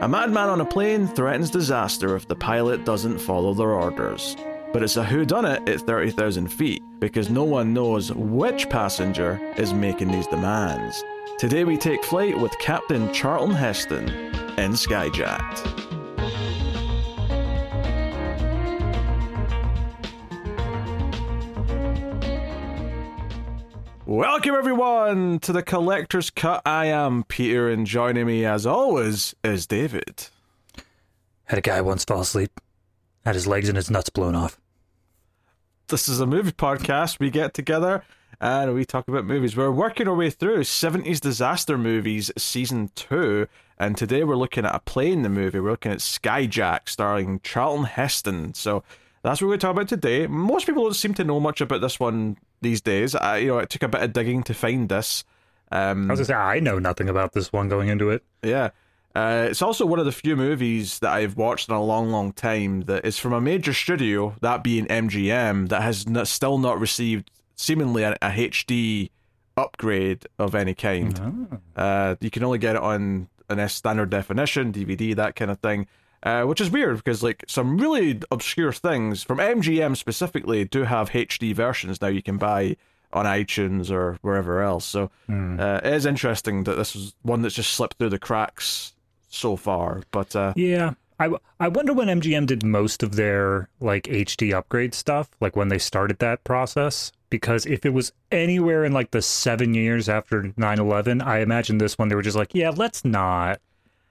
A madman on a plane threatens disaster if the pilot doesn't follow their orders. But it's a whodunit at 30,000 feet because no one knows which passenger is making these demands. Today we take flight with Captain Charlton Heston in Skyjacked. Welcome everyone to the Collector's Cut. I am Peter, and joining me as always is David. Had a guy once fall asleep, had his legs and his nuts blown off. This is a movie podcast. We get together and we talk about movies. We're working our way through 70s disaster movies season 2, and today we're looking at a play in the movie. We're looking at Skyjack starring Charlton Heston. So that's what we're going to talk about today. Most people don't seem to know much about this one these days. I, you know, it took a bit of digging to find this. Um, I was gonna say I know nothing about this one going into it. yeah. Uh, it's also one of the few movies that I've watched in a long, long time that is from a major studio, that being MGM, that has n- still not received seemingly a, a HD upgrade of any kind. Uh, you can only get it on an S standard definition, DVD, that kind of thing. Uh, which is weird because like some really obscure things from MGM specifically do have HD versions now you can buy on iTunes or wherever else. So uh, it is interesting that this is one that's just slipped through the cracks so far. But uh, Yeah, I, w- I wonder when MGM did most of their like HD upgrade stuff, like when they started that process. Because if it was anywhere in like the seven years after 9-11, I imagine this one they were just like, yeah, let's not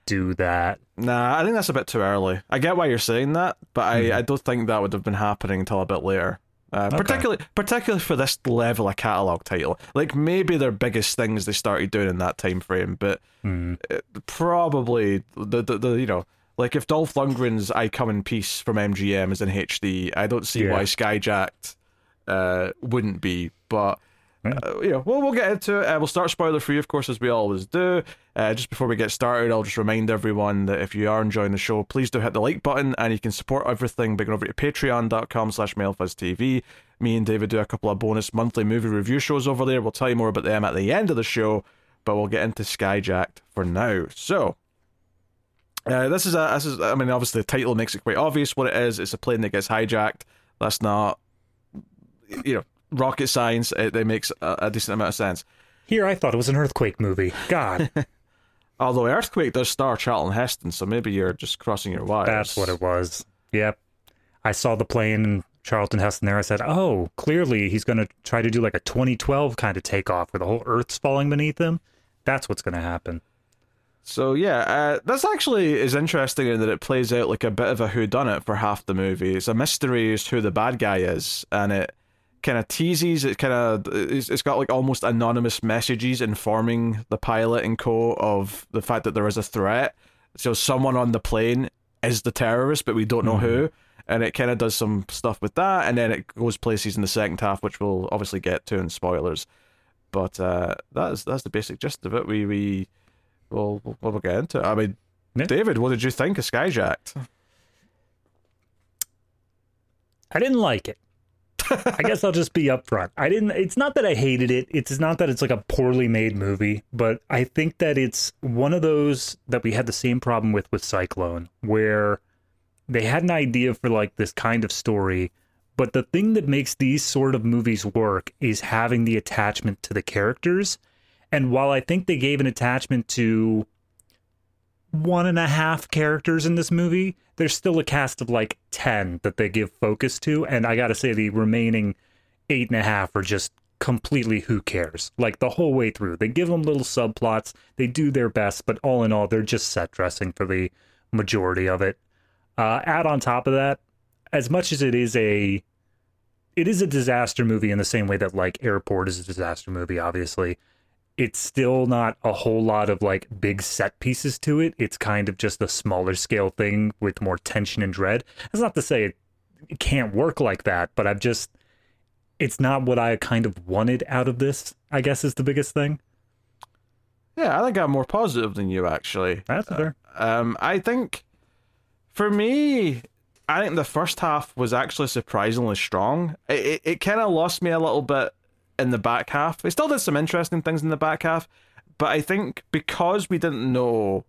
do that. nah, I think that's a bit too early. I get why you're saying that, but I, I don't think that would have been happening until a bit later. Uh, Particularly, particularly for this level of catalog title, like maybe their biggest things they started doing in that time frame, but it- probably the, the the you know like if Dolph Lundgren's "I Come in Peace" from MGM is in HD, I don't see Yeah. why Skyjacked uh, wouldn't be. But uh, you know, we'll we'll get into it. Uh, we'll start spoiler free, of course, as we always do. Uh, just before we get started, I'll just remind everyone that if you are enjoying the show, please do hit the like button, and you can support everything by going over to Patreon.com/slash MildFuzzTV. Me and David do a couple of bonus monthly movie review shows over there. We'll tell you more about them at the end of the show, but we'll get into Skyjacked for now. So. Uh, this is a this is I mean obviously the title makes it quite obvious what it is. It's a plane that gets hijacked. That's not you know rocket science. It, it makes a, a decent amount of sense. Here, I thought it was an earthquake movie. God, Although Earthquake does star Charlton Heston, so maybe you're just crossing your wires. that's what it was. Yep. I saw the plane and Charlton Heston there. I said, oh, clearly he's going to try to do like a 2012 kind of takeoff where the whole Earth's falling beneath him. That's what's going to happen. So yeah, uh, this actually is interesting in that it plays out like a bit of a whodunit for half the movie. It's a mystery as to who the bad guy is, and it kind of teases. It kind of it's, it's got like almost anonymous messages informing the pilot and co of the fact that there is a threat. So someone on the plane is the terrorist, but we don't know who. And it kind of does some stuff with that, and then it goes places in the second half, which we'll obviously get to in spoilers. But uh, that's that's the basic gist of it. We we we'll we'll, we'll get into it. I mean, Yeah. David, what did you think of Skyjacked? I didn't like it. I guess I'll just be upfront. I didn't. It's not that I hated it. It's not that it's like a poorly made movie, but I think that it's one of those that we had the same problem with with Cyclone, where they had an idea for like this kind of story, but the thing that makes these sort of movies work is having the attachment to the characters. And while I think they gave an attachment to one and a half characters in this movie, there's still a cast of like 10 that they give focus to. And I gotta say, the remaining eight and a half are just completely who cares. Like the whole way through. They give them little subplots, they do their best, but all in all, they're just set dressing for the majority of it. Uh, add on top of that, as much as it is a it is a disaster movie in the same way that like airport is a disaster movie obviously it's still not a whole lot of like big set pieces to it it's kind of just a smaller scale thing with more tension and dread that's not to say it, it can't work like that but i've just it's not what i kind of wanted out of this i guess is the biggest thing Yeah, I think I'm more positive than you actually. that's fair Um, I think for me, I think the first half was actually surprisingly strong. It it, it kind of lost me a little bit in the back half. It still did some interesting things in the back half, but I think because we didn't know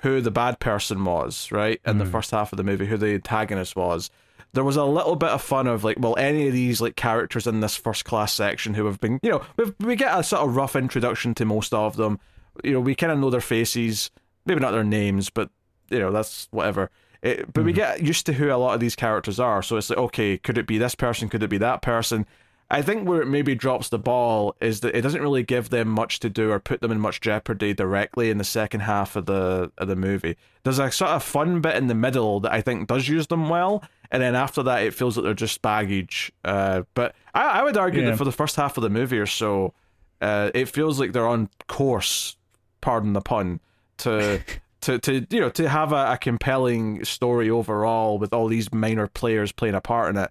who the bad person was, right, in the hmm. first half of the movie, who the antagonist was, there was a little bit of fun of like, well, any of these like characters in this first class section who have been, you know, we we get a sort of rough introduction to most of them. You know, we kind of know their faces, maybe not their names, but you know, that's whatever. It, but we hmm. get used to who a lot of these characters are. So it's like, okay, could it be this person? Could it be that person? I think where it maybe drops the ball is that it doesn't really give them much to do or put them in much jeopardy directly in the second half of the of the movie. There's a sort of fun bit in the middle that I think does use them well, and then after that it feels like they're just baggage. Uh, but I, I would argue Yeah. that for the first half of the movie or so, uh, it feels like they're on course, pardon the pun, to to, to you know to have a, a compelling story overall with all these minor players playing a part in it.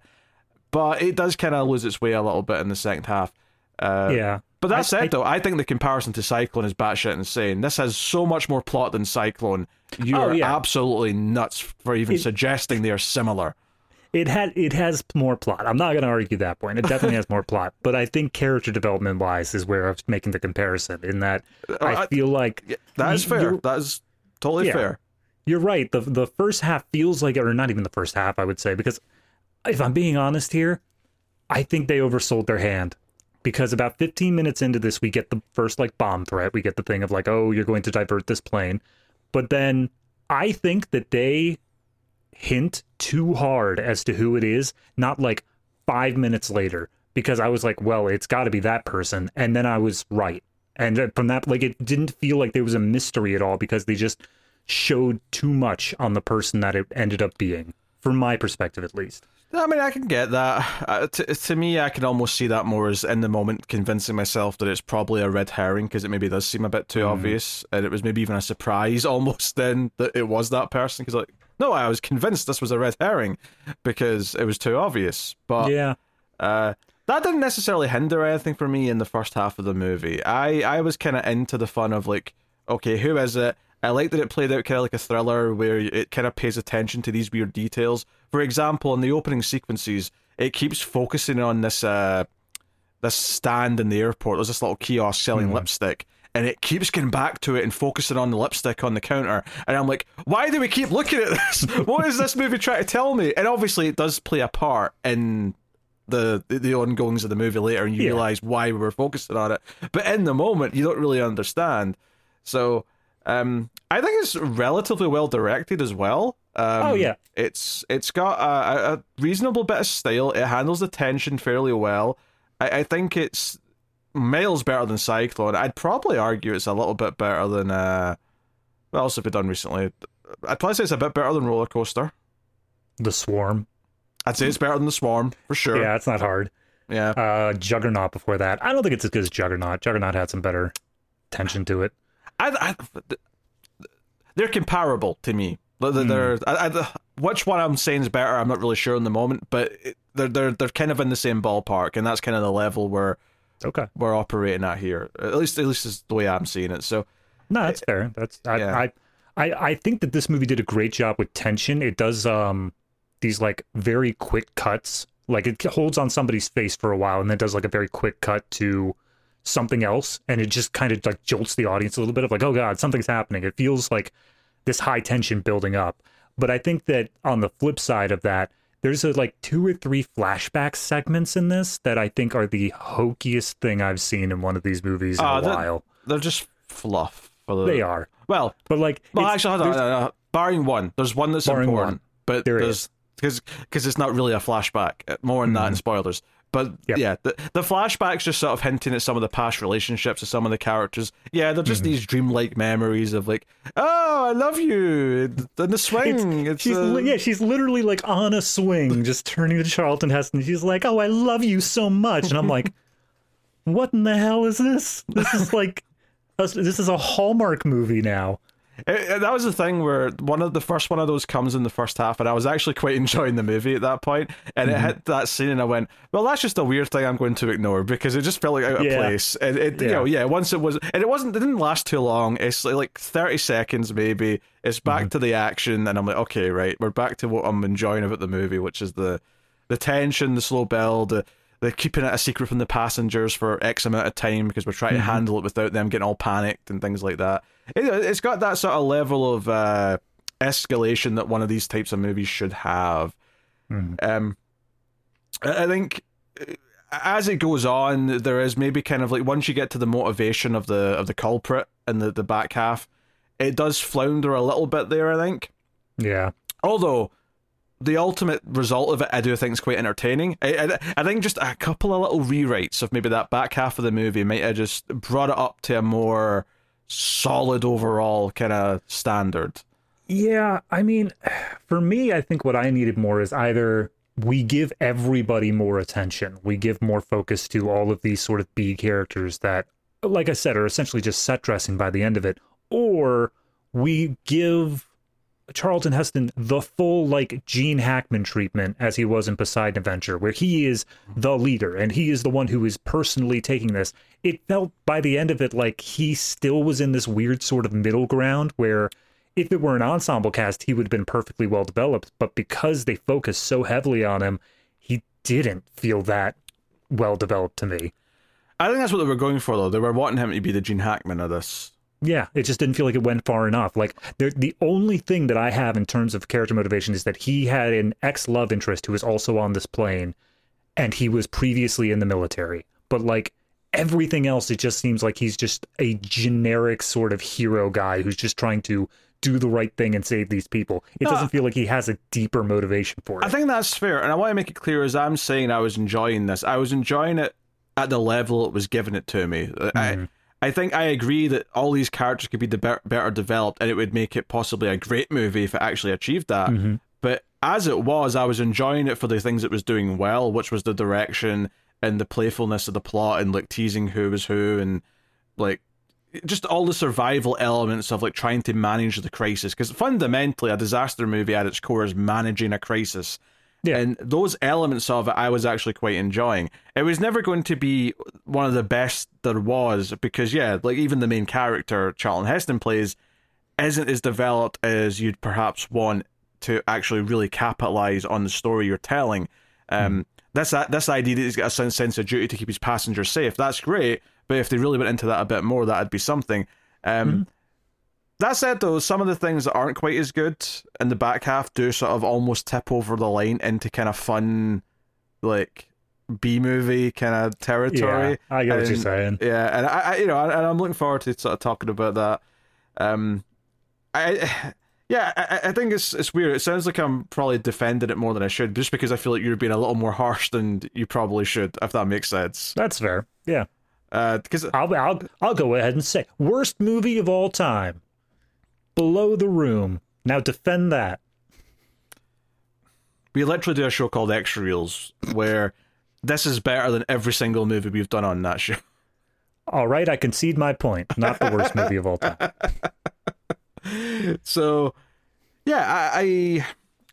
But it does kind of lose its way a little bit in the second half. Uh, yeah. But that I- said, I- though, I think the comparison to Cyclone is batshit insane. This has so much more plot than Cyclone. You Oh, are yeah. absolutely nuts for even It- suggesting they are similar. It had it has more plot. I'm not going to argue that point. It definitely has more plot, but I think character development wise is where I'm making the comparison. In that I I- feel like that is fair. That is totally Yeah. fair. You're right. The the first half feels like, or not even the first half, I would say, because if I'm being honest here, I think they oversold their hand. Because about 15 minutes into this, we get the first like bomb threat. We get the thing of like, oh, you're going to divert this plane. But then I think that they hint too hard as to who it is, not like five minutes later. Because I was like, well, it's got to be that person. And then I was right. And uh, from that, like, it didn't feel like there was a mystery at all because they just showed too much on the person that it ended up being, from my perspective at least. I mean, I can get that. Uh, to, to me, I can almost see that more as in the moment convincing myself that it's probably a red herring because it maybe does seem a bit too obvious, and it was maybe even a surprise almost then that it was that person because like, no, I was convinced this was a red herring because it was too obvious. But Yeah. uh, that didn't necessarily hinder anything for me in the first half of the movie. I, I was kind of into the fun of like, okay, who is it? I like that it played out kind of like a thriller where it kind of pays attention to these weird details. For example, in the opening sequences, it keeps focusing on this uh, this stand in the airport. There's this little kiosk selling lipstick. And it keeps getting back to it and focusing on the lipstick on the counter. And I'm like, why do we keep looking at this? what is this movie trying to tell me? And obviously, it does play a part in the the, the ongoings of the movie later, and you Yeah. realize why we were focusing on it. But in the moment, you don't really understand. So, um, I think it's relatively well directed as well. Um, Oh, yeah. it's it's got a, a- reasonable bit of style. It handles the tension fairly well. I, I think it's miles better than Cyclone. I'd probably argue it's a little bit better than uh, what else have we done recently? I'd probably say it's a bit better than Roller Coaster. The Swarm. I'd say it's better than the Swarm for sure. Yeah, it's not hard. yeah. Uh, Juggernaut before that. I don't think it's as good as Juggernaut. Juggernaut had some better tension to it. I, I, they're comparable to me. They're, they're I, I, which one I'm saying is better. I'm not really sure in the moment, but it, they're they're they're kind of in the same ballpark, and that's kind of the level where Okay. we're operating at here. At least at least is the way I'm seeing it. So No, that's fair. That's I, Yeah. I, I I think that this movie did a great job with tension. It does um these like very quick cuts. Like it holds on somebody's face for a while and then does like a very quick cut to something else and it just kind of like jolts the audience a little bit of like, oh god, something's happening. It feels like this high tension building up. But I think that on the flip side of that, there's a, like two or three flashback segments in this that I think are the hokiest thing I've seen in one of these movies in Ah, a that- while. they're just fluff. The, They are. Well, But like, well, actually, on, there's- uh, barring one, there's one that's important, one. but There there's because because it's not really a flashback. uh, More than that in spoilers. But Mm-hmm. Yep. yeah, the, the flashbacks just sort of hinting at some of the past relationships of some of the characters. Yeah, they're Mm-hmm. just these dreamlike memories of like, oh, I love you in the swing. It's, she's uh, yeah, she's literally like on a swing, just turning to Charlton Heston. She's like, "Oh, I love you so much," and I'm like, "What in the hell is this? This is like, this is a Hallmark movie now." It- that was the thing where one of the first one of those comes in the first half, and I was actually quite enjoying the movie at that point. And Mm-hmm. it hit that scene, and I went, "Well, that's just a weird thing I'm going to ignore because it just felt like out of place." And it, you Yeah. know, yeah, once it was, and it wasn't, it didn't last too long. It's like, like thirty seconds maybe. It's back Mm-hmm. to the action, and I'm like, okay, right, we're back to what I'm enjoying about the movie, which is the the tension, the slow build, the they're keeping it a secret from the passengers for X amount of time because we're trying Mm-hmm. to handle it without them getting all panicked and things like that. It, it's got that sort of level of uh, escalation that one of these types of movies should have. Mhm. Um, I I think uh, as it goes on, there is maybe kind of like once you get to the motivation of the of the culprit in the the back half, it does flounder a little bit there. I think. Yeah. Although the ultimate result of it, I do think is quite entertaining. I, I, I think just a couple of little rewrites of maybe that back half of the movie might have just brought it up to a more solid overall kind of standard. Yeah, I mean, for me, I think what I needed more is either we give everybody more attention, we give more focus to all of these sort of B characters that, like I said, are essentially just set dressing by the end of it, or we give Charlton Heston the full like Gene Hackman treatment as he was in Poseidon Adventure, where he is the leader and he is the one who is personally taking this. It felt by the end of it like he still was in this weird sort of middle ground where if it were an ensemble cast, he would have been perfectly well developed. But because they focused so heavily on him, he didn't feel that well developed to me. I think that's what they were going for, though. They were wanting him to be the Gene Hackman of this. Yeah, it just didn't feel like it went far enough. Like the the only thing that I have in terms of character motivation is that he had an ex love interest who was also on this plane, and he was previously in the military. But like everything else, it just seems like he's just a generic sort of hero guy who's just trying to do the right thing and save these people. It No, doesn't uh, feel like he has a deeper motivation for it. I think that's fair, and I want to make it clear as I'm saying I was enjoying this. I was enjoying it at the level it was giving it to me. I, mm-hmm. I think I agree that all these characters could be the better, better developed, and it would make it possibly a great movie if it actually achieved that. Mm-hmm. But as it was, I was enjoying it for the things it was doing well, which was the direction and the playfulness of the plot, and like teasing who was who, and like just all the survival elements of like trying to manage the crisis. Because fundamentally, a disaster movie at its core is managing a crisis. Yeah. And those elements of it, I was actually quite enjoying. It was never going to be one of the best there was because, yeah, like even the main character Charlton Heston plays isn't as developed as you'd perhaps want to actually really capitalize on the story you're telling. Um, This this idea that he's got a sen- sense of duty to keep his passengers safe. That's great, but if they really went into that a bit more, that'd be something. Um, That said, though, some of the things that aren't quite as good in the back half do sort of almost tip over the line into kind of fun, like B movie kind of territory. yeah, I get what you're saying. Yeah, and I, I you know, and I'm looking forward to sort of talking about that. Um, I, yeah, I, I think it's it's weird. It sounds like I'm probably defending it more than I should, just because I feel like you're being a little more harsh than you probably should, if that makes sense. That's fair. Yeah. Uh, because I'll, I'll I'll go ahead and say worst movie of all time. Below the Room. Now defend that. we literally do a show called Extra Reels, where this is better than every single movie we've done on that show. All right, I concede my point. Not the worst movie of all time. So, yeah, I,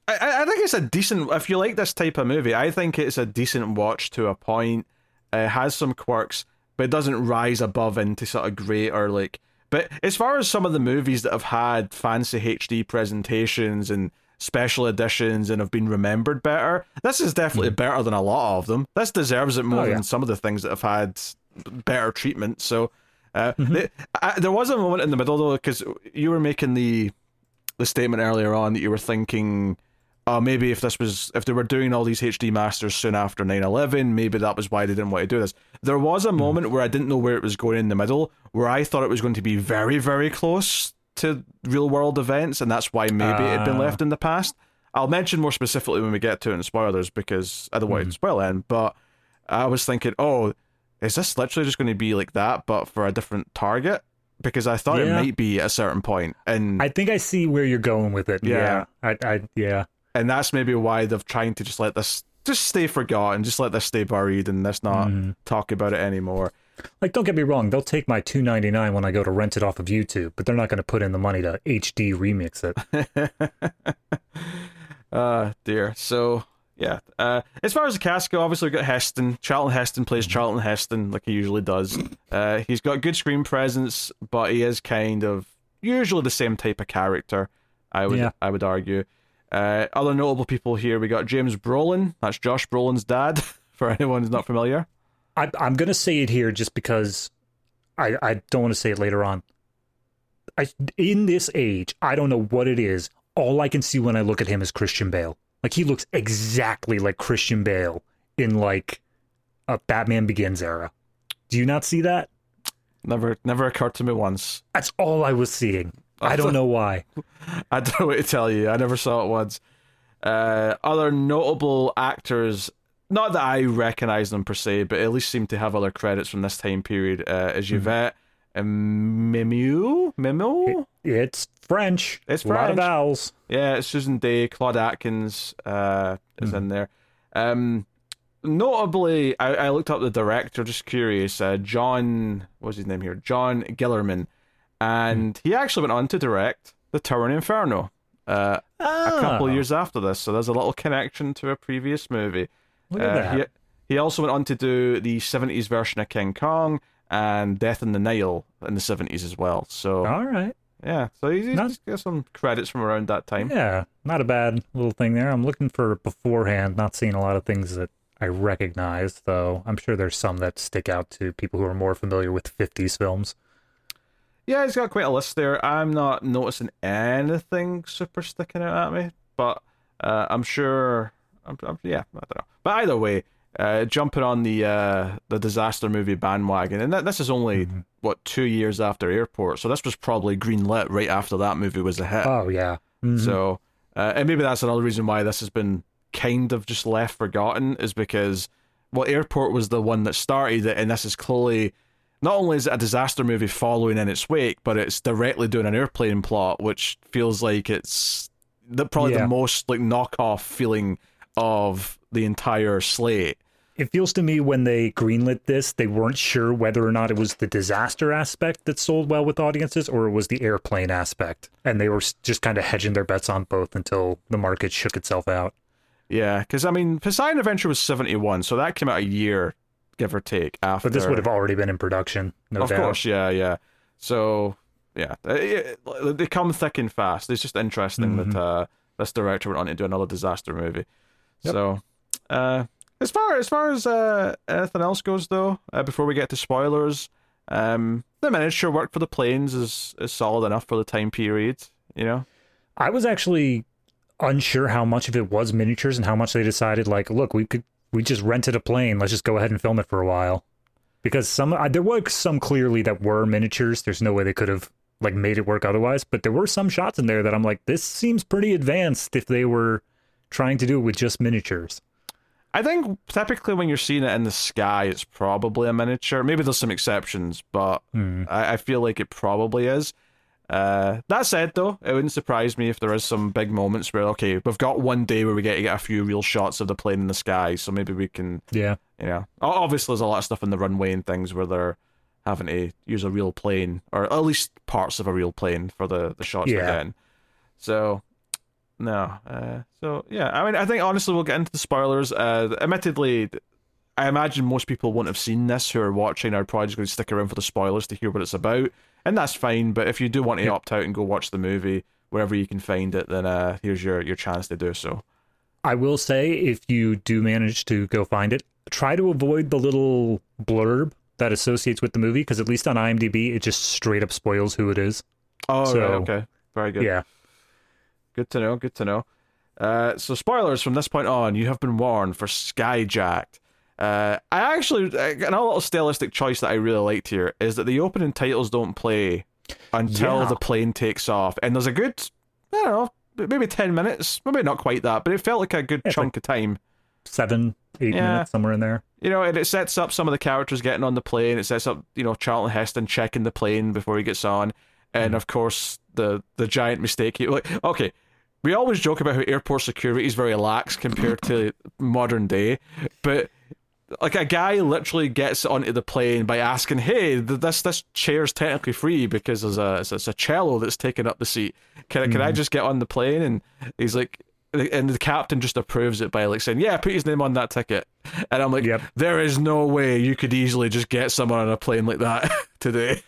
I, I I think it's a decent. If you like this type of movie, I think it's a decent watch to a point. It has some quirks, but it doesn't rise above into sort of great or like. But as far as some of the movies that have had fancy HD presentations and special editions and have been remembered better, this is definitely better than a lot of them. This deserves it more Oh, yeah. than some of the things that have had better treatment. So, uh, the- I, there was a moment in the middle though, because you were making the the statement earlier on that you were thinking, oh, maybe if this was if they were doing all these HD masters soon after 9-11, maybe that was why they didn't want to do this. There was a moment where I didn't know where it was going in the middle, where I thought it was going to be very, very close to real world events, and that's why maybe it had been Ah. left in the past. I'll mention more specifically when we get to it in spoilers because I don't want to spoil it, but I was thinking, oh, is this literally just going to be like that, but for a different target? Because I thought it might be at a certain point, and I think I see where you're going with it. Yeah. Yeah. I, I yeah. And that's maybe why they're trying to just let this just stay forgotten, just let this stay buried, and let's not Mm-hmm. talk about it anymore. Like don't get me wrong, they'll take my 2.99 when I go to rent it off of YouTube, but they're not going to put in the money to HD remix it. Uh dear. So yeah. Uh, as far as the cast go, obviously we've got Heston. Charlton Heston plays Mm-hmm. Charlton Heston like he usually does. Uh, he's got good screen presence, but he is kind of usually the same type of character. I would Yeah. I would argue. Uh, other notable people here we got James Brolin. That's Josh Brolin's dad for anyone who's not familiar? I, I'm going to say it here just because I, I don't want to say it later on. I, in this age, I don't know what it is. All I can see when I look at him is Christian Bale. Like he looks exactly like Christian Bale in like a Batman Begins era. Do you not see that? Never, never occurred to me once. That's all I was seeing. I don't know why. I don't know what to tell you. I never saw it once. Uh, other notable actors, not that I recognize them per se, but at least seem to have other credits from this time period, uh, is Yvette and Mimieux? Mimieux? It's French. It's A lot of vowels. Yeah, it's Susan Dey, Claude Atkins uh, is in there. Um, notably, I, I looked up the director, just curious. Uh, John, what's his name here? John Gillerman, and he actually went on to direct The Towering Inferno. Uh, a couple of Ah, years after this, so there's a little connection to a previous movie. Look at Uh, that. He, he also went on to do the 70s version of King Kong and Death in the Nile in the 70s as well. So, All right. yeah, so he's, he's Not- got some credits from around that time. Yeah, not a bad little thing there. I'm looking for beforehand, not seeing a lot of things that I recognize, though. I'm sure there's some that stick out to people who are more familiar with 50s films. Yeah, he's got quite a list there. I'm not noticing anything super sticking out at me, but uh, I'm sure. I'm, I'm, yeah, I don't know. But either way, uh, jumping on the uh, the disaster movie bandwagon, and that, this is only what two years after Airport, so this was probably greenlit right after that movie was a hit. Oh, yeah. Mhm. So, uh, and maybe that's another reason why this has been kind of just left forgotten is because, well, Airport was the one that started it, and this is clearly not only is it a disaster movie following in its wake, but it's directly doing an airplane plot, which feels like it's the probably Yeah. the most like knockoff feeling of the entire slate. It feels to me when they greenlit this, they weren't sure whether or not it was the disaster aspect that sold well with audiences or it was the airplane aspect. And they were just kind of hedging their bets on both until the market shook itself out. Yeah, because I mean, Poseidon Adventure was seventy one, so that came out a year, give or take, after. But this would have already been in production, no of doubt. course, yeah, yeah. So yeah, they come thick and fast. It's just interesting Mhm. that uh, this director went on to do another disaster movie. Yep. So, uh, as far as far as uh, anything else goes, though, uh, before we get to spoilers, um, the miniature work for the planes is is solid enough for the time period. You know, I was actually unsure how much of it was miniatures and how much they decided like, look, we could we just rented a plane, let's just go ahead and film it for a while. Because some there were some clearly that were miniatures. There's no way they could have like made it work otherwise, but there were some shots in there that I'm like this seems pretty advanced if they were trying to do it with just miniatures. I think typically when you're seeing it in the sky, it's probably a miniature. Maybe there's some exceptions, but Hmm. I, I feel like it probably is. Uh, that said, though, it wouldn't surprise me if there is some big moments where, okay, we've got one day where we get to get a few real shots of the plane in the sky, so maybe we can, Yeah. you know. Obviously, there's a lot of stuff in the runway and things where they're having to use a real plane, or at least parts of a real plane for the, the shots Yeah. they're. So, no. Uh, so, yeah, I mean, I think honestly we'll get into the spoilers. Uh, admittedly, I imagine most people won't have seen this who are watching are probably just going to stick around for the spoilers to hear what it's about, and that's fine. But if you do want to Yeah. opt out and go watch the movie wherever you can find it, then uh, here's your your chance to do so. I will say, if you do manage to go find it, try to avoid the little blurb that associates with the movie, because at least on IMDb, it just straight up spoils who it is. Oh, So- right, okay, very good. Yeah. Good to know. Good to know. Uh, so spoilers from this point on. You have been warned for Skyjacked. Uh, I actually uh, an a little stylistic choice that I really liked here is that the opening titles don't play until Yeah. the plane takes off, and there's a good I don't know maybe ten minutes, maybe not quite that, but it felt like a good it's chunk of time. Seven, eight Yeah. minutes, somewhere in there. You know, and it sets up some of the characters getting on the plane. It sets up, you know, Charlton Heston checking the plane before he gets on, and of course the the giant mistake. He, like, okay, we always joke about how airport security is very lax compared to modern day, but like a guy literally gets onto the plane by asking, "Hey, th- this this chair's technically free because there's a it's, a cello that's taking up the seat. Can I can I just get on the plane?" And he's like. And the captain just approves it by like saying, "Yeah, put his name on that ticket." And I'm like, Yep. there is no way you could easily just get someone on a plane like that today.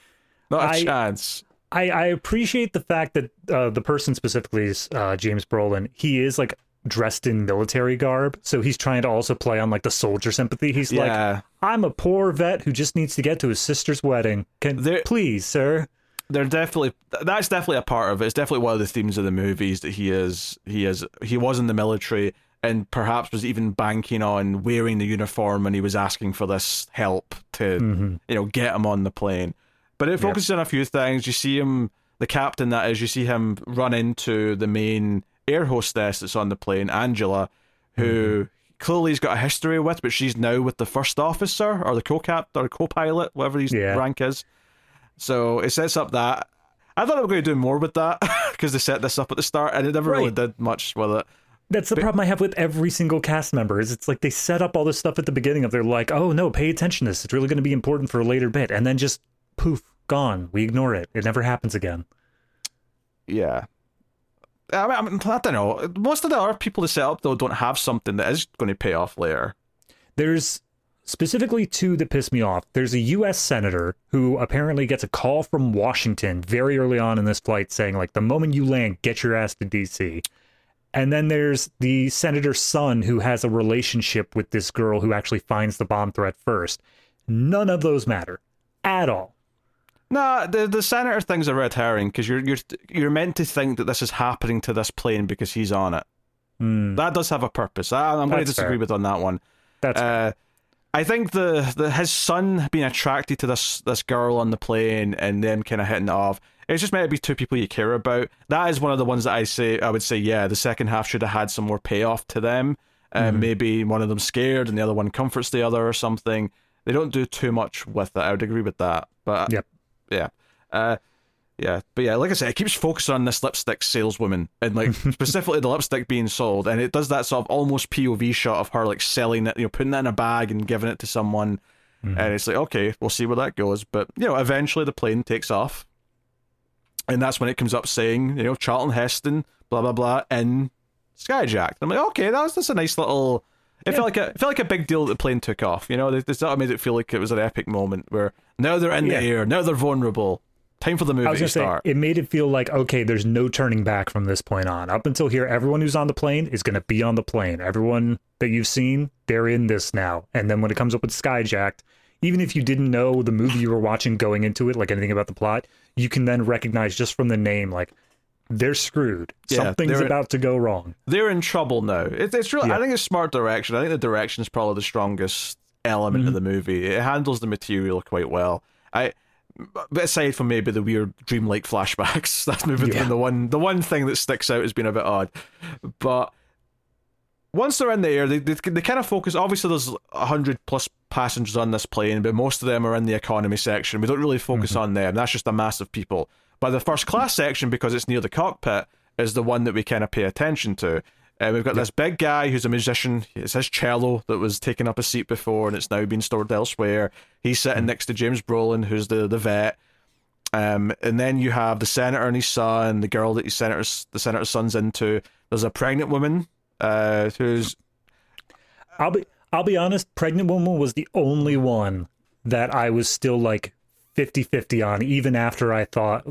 Not a I- chance. I, I appreciate the fact that uh, the person specifically is uh, James Brolin. He is like dressed in military garb, so he's trying to also play on like the soldier sympathy. He's Yeah. like, "I'm a poor vet who just needs to get to his sister's wedding. Can There- please, sir?" they're definitely that's definitely a part of it. It's definitely one of the themes of the movies that he is he is he was in the military and perhaps was even banking on wearing the uniform and he was asking for this help to mm-hmm. you know get him on the plane. But it focuses on a few things. You see him the captain that is, you see him run into the main air hostess that's on the plane, Angela, who mm-hmm. clearly he's got a history with, but she's now with the first officer or the co-cap or co-pilot, whatever his Yeah. rank is. So it sets up that. I thought they were going to do more with that because they set this up at the start, and it never really did much with it. That's the problem I have with every single cast member. Is it's like they set up all this stuff at the beginning of they're like, "Oh no, pay attention to this. It's really going to be important for a later bit," and then just poof, gone. We ignore it. It never happens again. Yeah. I, mean, I, don't know. Most of the other people they set up though don't have something that is going to pay off later. There's specifically two that piss me off. There's a U.S. senator who apparently gets a call from Washington very early on in this flight saying, like, the moment you land, get your ass to D.C. And then there's the senator's son who has a relationship with this girl who actually finds the bomb threat first. None of those matter at all. Nah, the the senator thing's a red herring because you're you're you're meant to think that this is happening to this plane because he's on it. That does have a purpose. I, I'm going to. Disagree fair. with on that one. That's Uh, I think the, the his son being attracted to this this girl on the plane and them kind of hitting it off. It's just meant to be two people you care about. That is one of the ones that I say I would say yeah. The second half should have had some more payoff to them. Uh, Mm-hmm. Maybe one of them scared and the other one comforts the other or something. They don't do too much with it. I would agree with that. But Yep. Yeah. Uh, yeah, but yeah, like I said, it keeps focusing on this lipstick saleswoman and like specifically the lipstick being sold, and it does that sort of almost POV shot of her like selling it, you know, putting it in a bag and giving it to someone, and it's like okay, we'll see where that goes. But you know, eventually the plane takes off, and that's when it comes up saying, you know, Charlton Heston, blah blah blah, in Skyjacked. I'm like, okay, that was just a nice little. It felt like a it felt like a big deal that the plane took off. You know, they, they sort of made it feel like it was an epic moment where now they're in Yeah. the air, now they're vulnerable. Time for the movie to gonna say start. it made it feel like okay, there's no turning back from this point on. Up until here, everyone who's on the plane is gonna be on the plane. Everyone that you've seen, they're in this now. And then when it comes up with Skyjacked, even if you didn't know the movie you were watching going into it, like anything about the plot, you can then recognize just from the name, like they're screwed. Yeah, Something's they're- about to go wrong. they're in trouble now. It, it's really, I think it's smart direction. I think the direction is probably the strongest element Mm-hmm. of the movie. It handles the material quite well. I, but aside from maybe the weird dreamlike flashbacks, that's maybe Yeah. the one the one thing that sticks out has been a bit odd. But once they're in the air, they they, they kind of focus. Obviously, there's hundred plus passengers on this plane, but most of them are in the economy section. We don't really focus Mm-hmm. on them. That's just a mass of people. But the first class section, because it's near the cockpit, is the one that we kind of pay attention to. Uh, we've got this big guy who's a musician. It's his cello that was taking up a seat before, and it's now been stored elsewhere. He's sitting next to James Brolin, who's the the vet. Um, and then you have the senator and his son, the girl that his senator's the senator's son's into. There's a pregnant woman uh, who's I'll be I'll be honest, pregnant woman was the only one that I was still like 50-50 on even after I thought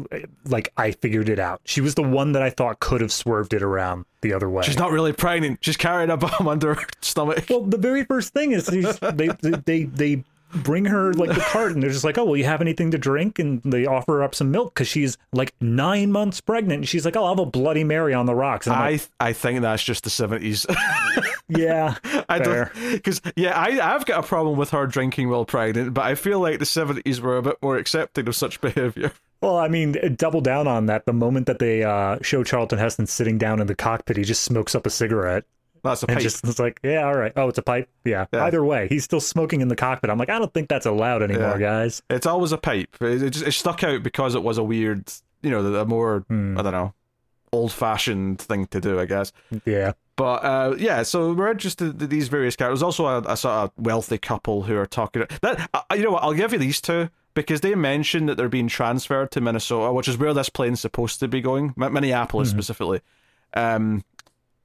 like I figured it out. She was the one that I thought could have swerved it around the other way. she's not really pregnant. She's carrying a bomb under her stomach. well, the very first thing is these, they they they bring her like the cart and they're just like, "Oh, well, you have anything to drink?" and they offer her up some milk cuz she's like 9 months pregnant and she's like, "Oh, I'll have a bloody mary on the rocks." And I'm I like, I think that's just the seventies. "Yeah, I fair. don't because yeah, I I've got a problem with her drinking while pregnant, but I feel like the seventies were a bit more accepting of such behavior. Well, I mean, double down on that. The moment that they uh, show Charlton Heston sitting down in the cockpit, he just smokes up a cigarette That's a and pipe. just it's like, yeah, all right. Oh, it's a pipe. Yeah. Yeah. Either way, he's still smoking in the cockpit. I'm like, I don't think that's allowed anymore, guys. It's always a pipe. It, it just it stuck out because it was a weird, you know, a more Hmm. I don't know, old fashioned thing to do, I guess. Yeah. But uh, yeah, so we're interested in these various characters. Also a, a sort of wealthy couple who are talking. That uh, you know what? I'll give you these two because they mentioned that they're being transferred to Minnesota, which is where this plane's supposed to be going, Mi- Minneapolis specifically. Um,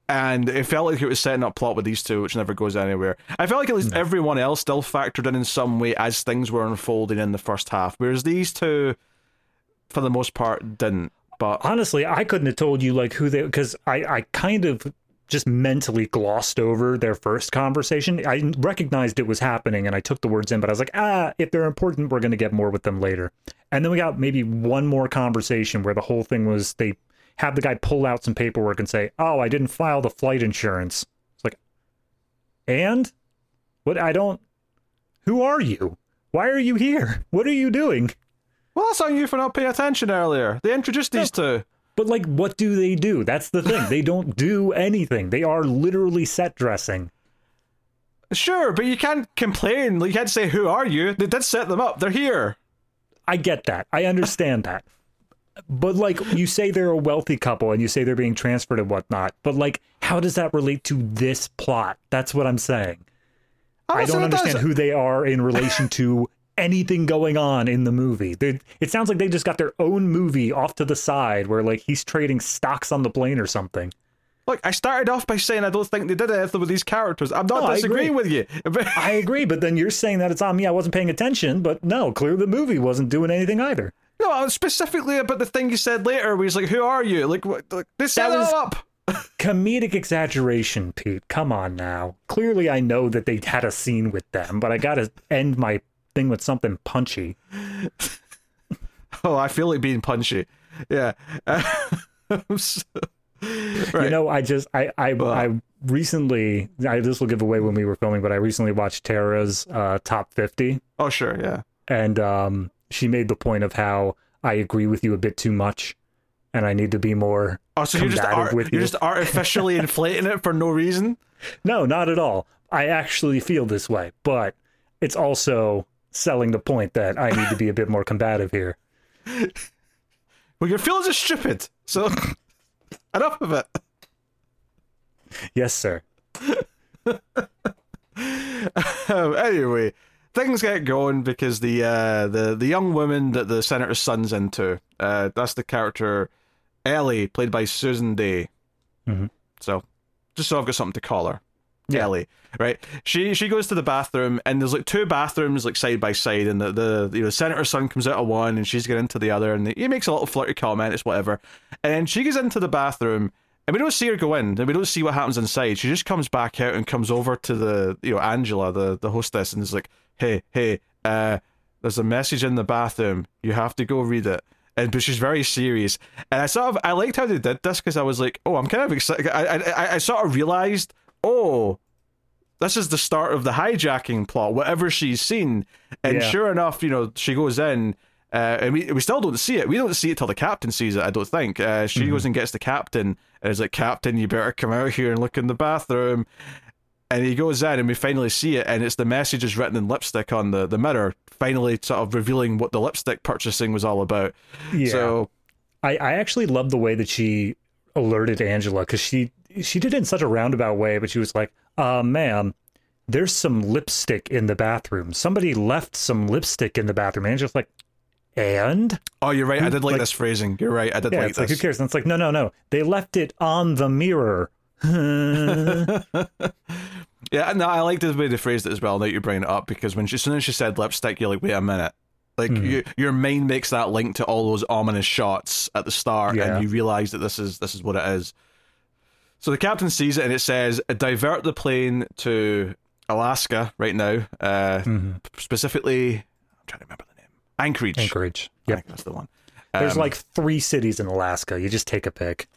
and it felt like it was setting up plot with these two, which never goes anywhere. I felt like at least everyone else still factored in in some way as things were unfolding in the first half, whereas these two, for the most part, didn't. But Honestly, I couldn't have told you like who they because I I kind of just mentally glossed over their first conversation. I recognized it was happening and I took the words in, but I was like, ah, if they're important, we're going to get more with them later. And then we got maybe one more conversation where the whole thing was they have the guy pull out some paperwork and say, oh, I didn't file the flight insurance. It's like, and what? I don't. Who are you? Why are you here? What are you doing? Well, that's on you for not paying attention earlier. They introduced these two. But like, what do they do? That's the thing. they don't do anything. They are literally set dressing. Sure, but you can't complain. You can't say, "Who are you?" They did set them up. They're here. I get that. I understand that. But like, you say they're a wealthy couple, and you say they're being transferred and whatnot. But like, how does that relate to this plot? That's what I'm saying. I don't understand who they are in relation to anything going on in the movie. They, it sounds like they just got their own movie off to the side where like he's trading stocks on the plane or something. Look, I started off by saying I don't think they did anything with these characters. I'm not no, disagreeing with you. I agree, but then you're saying that it's on me. I wasn't paying attention, but no, clearly the movie wasn't doing anything either. No, specifically about the thing you said later, where he's like, "Who are you?" Like, what, like they set it up. comedic exaggeration, Pete. Come on now. Clearly, I know that they had a scene with them, but I got to end my thing with something punchy. oh, I feel like being punchy. Yeah. so, right. You know, I just I I well, I recently I, this will give away when we were filming, but I recently watched Tara's uh, top fifty. Oh sure, yeah. And um, she made the point of how I agree with you a bit too much, and I need to be more. Oh, so you're just you're you. just artificially inflating it for no reason? No, not at all. I actually feel this way, but it's also selling the point that I need to be a bit more combative here. Well, your feelings are stupid, so enough of it. Yes, sir. um, anyway, things get going because the uh, the the young woman that the senator's son's into, uh, that's the character Ellie, played by Susan Dey. Mm-hmm. So, just so I've got something to call her yeah. Ellie, right? She she goes to the bathroom and there's like two bathrooms like side by side, and the the you know senator's son comes out of one and she's getting into the other, and he makes a little flirty comment, it's whatever, and she goes into the bathroom. And we don't see her go in, and we don't see what happens inside. She just comes back out and comes over to the, you know, Angela, the, the hostess, and is like, "Hey, hey, uh, there's a message in the bathroom. You have to go read it." and but she's very serious. And I sort of I liked how they did this because I was like, oh, I'm kind of excited. I, I I sort of realized oh, this is the start of the hijacking plot, whatever she's seen. And yeah. sure enough, you know, she goes in. Uh, and we, we still don't see it. We don't see it till the captain sees it. I don't think. Uh, she mm-hmm. goes and gets the captain and is like, "Captain, you better come out here and look in the bathroom." And he goes in, and we finally see it, and it's the message is written in lipstick on the, the mirror, finally sort of revealing what the lipstick purchasing was all about. Yeah. So, I I actually love the way that she alerted Angela because she she did it in such a roundabout way, but she was like, uh, ma'am, there's some lipstick in the bathroom. Somebody left some lipstick in the bathroom. And just like, and? Oh, you're right. I did like, like this phrasing. You're right. I did yeah, like it's this. Like, who cares? And it's like, no, no, no. They left it on the mirror. yeah, no, I like the way they phrased it as well. Now you bring it up because when she, as soon as she said lipstick, you're like, wait a minute. Like mm. you, your mind makes that link to all those ominous shots at the start, yeah. and you realize that this is this is what it is. So the captain sees it and it says, divert the plane to Alaska right now. Uh, mm-hmm. Specifically, I'm trying to remember the name. Anchorage. Anchorage. Yeah, that's the one. There's um, like three cities in Alaska. You just take a pick.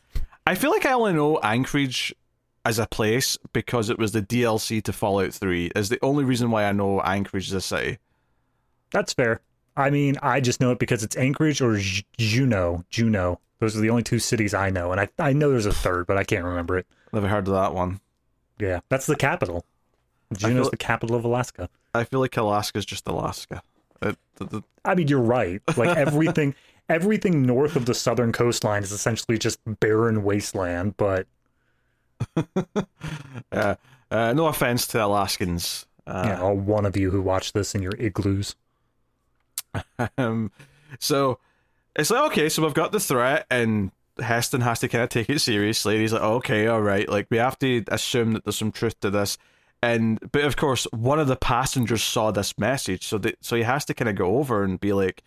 I feel like I only know Anchorage as a place because it was the DLC to Fallout 3. Is the only reason why I know Anchorage is a city. That's fair. I mean, I just know it because it's Anchorage or Juneau. Juneau. Those are the only two cities I know, and I I know there's a third, but I can't remember it. Never heard of that one. Yeah, that's the capital. Juneau's the capital of Alaska. I feel like Alaska's just Alaska. It, the, the... I mean, you're right. Like everything, everything north of the southern coastline is essentially just barren wasteland. But yeah, uh, no offense to Alaskans. Uh, yeah, all one of you who watch this in your igloos. um, so it's like okay, so we've got the threat, and Heston has to kind of take it seriously. He's like, okay, all right, like we have to assume that there's some truth to this. And but of course, one of the passengers saw this message, so that so he has to kind of go over and be like,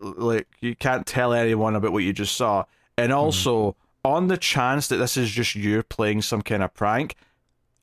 like you can't tell anyone about what you just saw. And mm-hmm. also, on the chance that this is just you playing some kind of prank,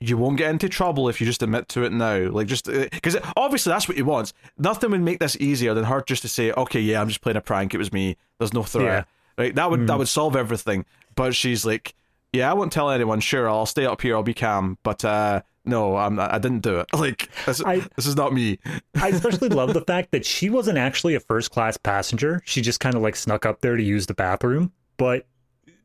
you won't get into trouble if you just admit to it now. Like just because obviously that's what he wants. Nothing would make this easier than her just to say, "Okay, yeah, I'm just playing a prank. It was me. There's no threat." Yeah. Right? That would that would solve everything. But she's like, "Yeah, I won't tell anyone. Sure, I'll stay up here. I'll be calm. But uh, no, I'm I didn't do it. Like this, I- this is not me." I especially love the fact that she wasn't actually a first class passenger. She just kind of like snuck up there to use the bathroom. But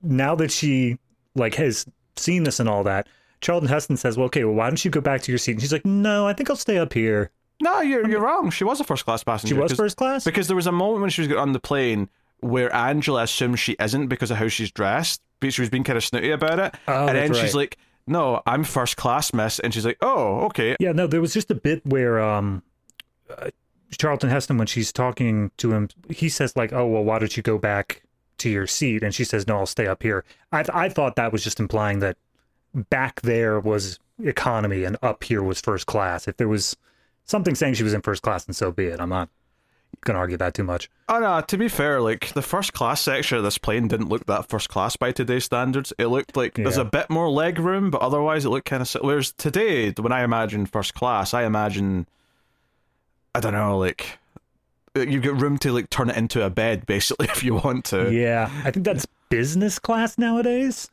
now that she like has seen this and all that, Charlton Heston says, "Well, okay, well, why don't you go back to your seat?" And she's like, "No, I think I'll stay up here." No, you're you're wrong. She was a first class passenger. She was first class. Because there was a moment when she was on the plane where Angela assumes she isn't because of how she's dressed, but she was being kind of snooty about it. Oh, and then that's she's like, "No, I'm first class, miss." And she's like, "Oh, okay." Yeah, no, there was just a bit where um, uh, Charlton Heston, when she's talking to him, he says like, "Oh, well, why don't you go back to your seat?" And she says, "No, I'll stay up here." I I thought that was just implying that back there was economy and up here was first class. If there was something saying she was in first class, then so be it. I'm not gonna argue that too much. Oh no, to be fair, like the first class section of this plane didn't look that first class by today's standards. It looked like there's a bit more leg room, but otherwise it looked kind of. Whereas today, when I imagine first class, I imagine, I don't know, like uh, you've got room to like turn it into a bed, basically, if you want to. Yeah, I think that's business class nowadays.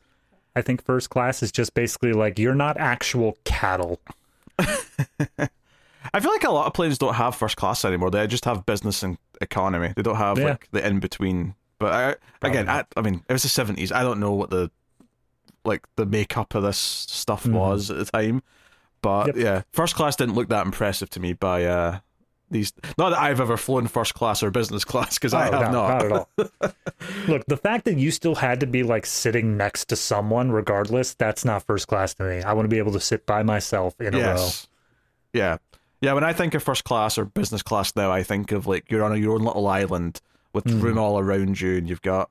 I think first class is just basically like you're not actual cattle. I feel like a lot of planes don't have first class anymore. They just have business and economy. They don't have Yeah. like the in between. But I, again, I, I mean, it was the seventies. I don't know what the like the makeup of this stuff was at the time. But Mm-hmm. Yep. yeah, first class didn't look that impressive to me by uh these. Not that I've ever flown first class or business class because I Oh, have no, not. at all. Look, the fact that you still had to be like sitting next to someone, regardless, that's not first class to me. I want to be able to sit by myself in a row. Yeah. Yeah, when I think of first class or business class now, I think of like you're on your own little island with Mm-hmm. room all around you and you've got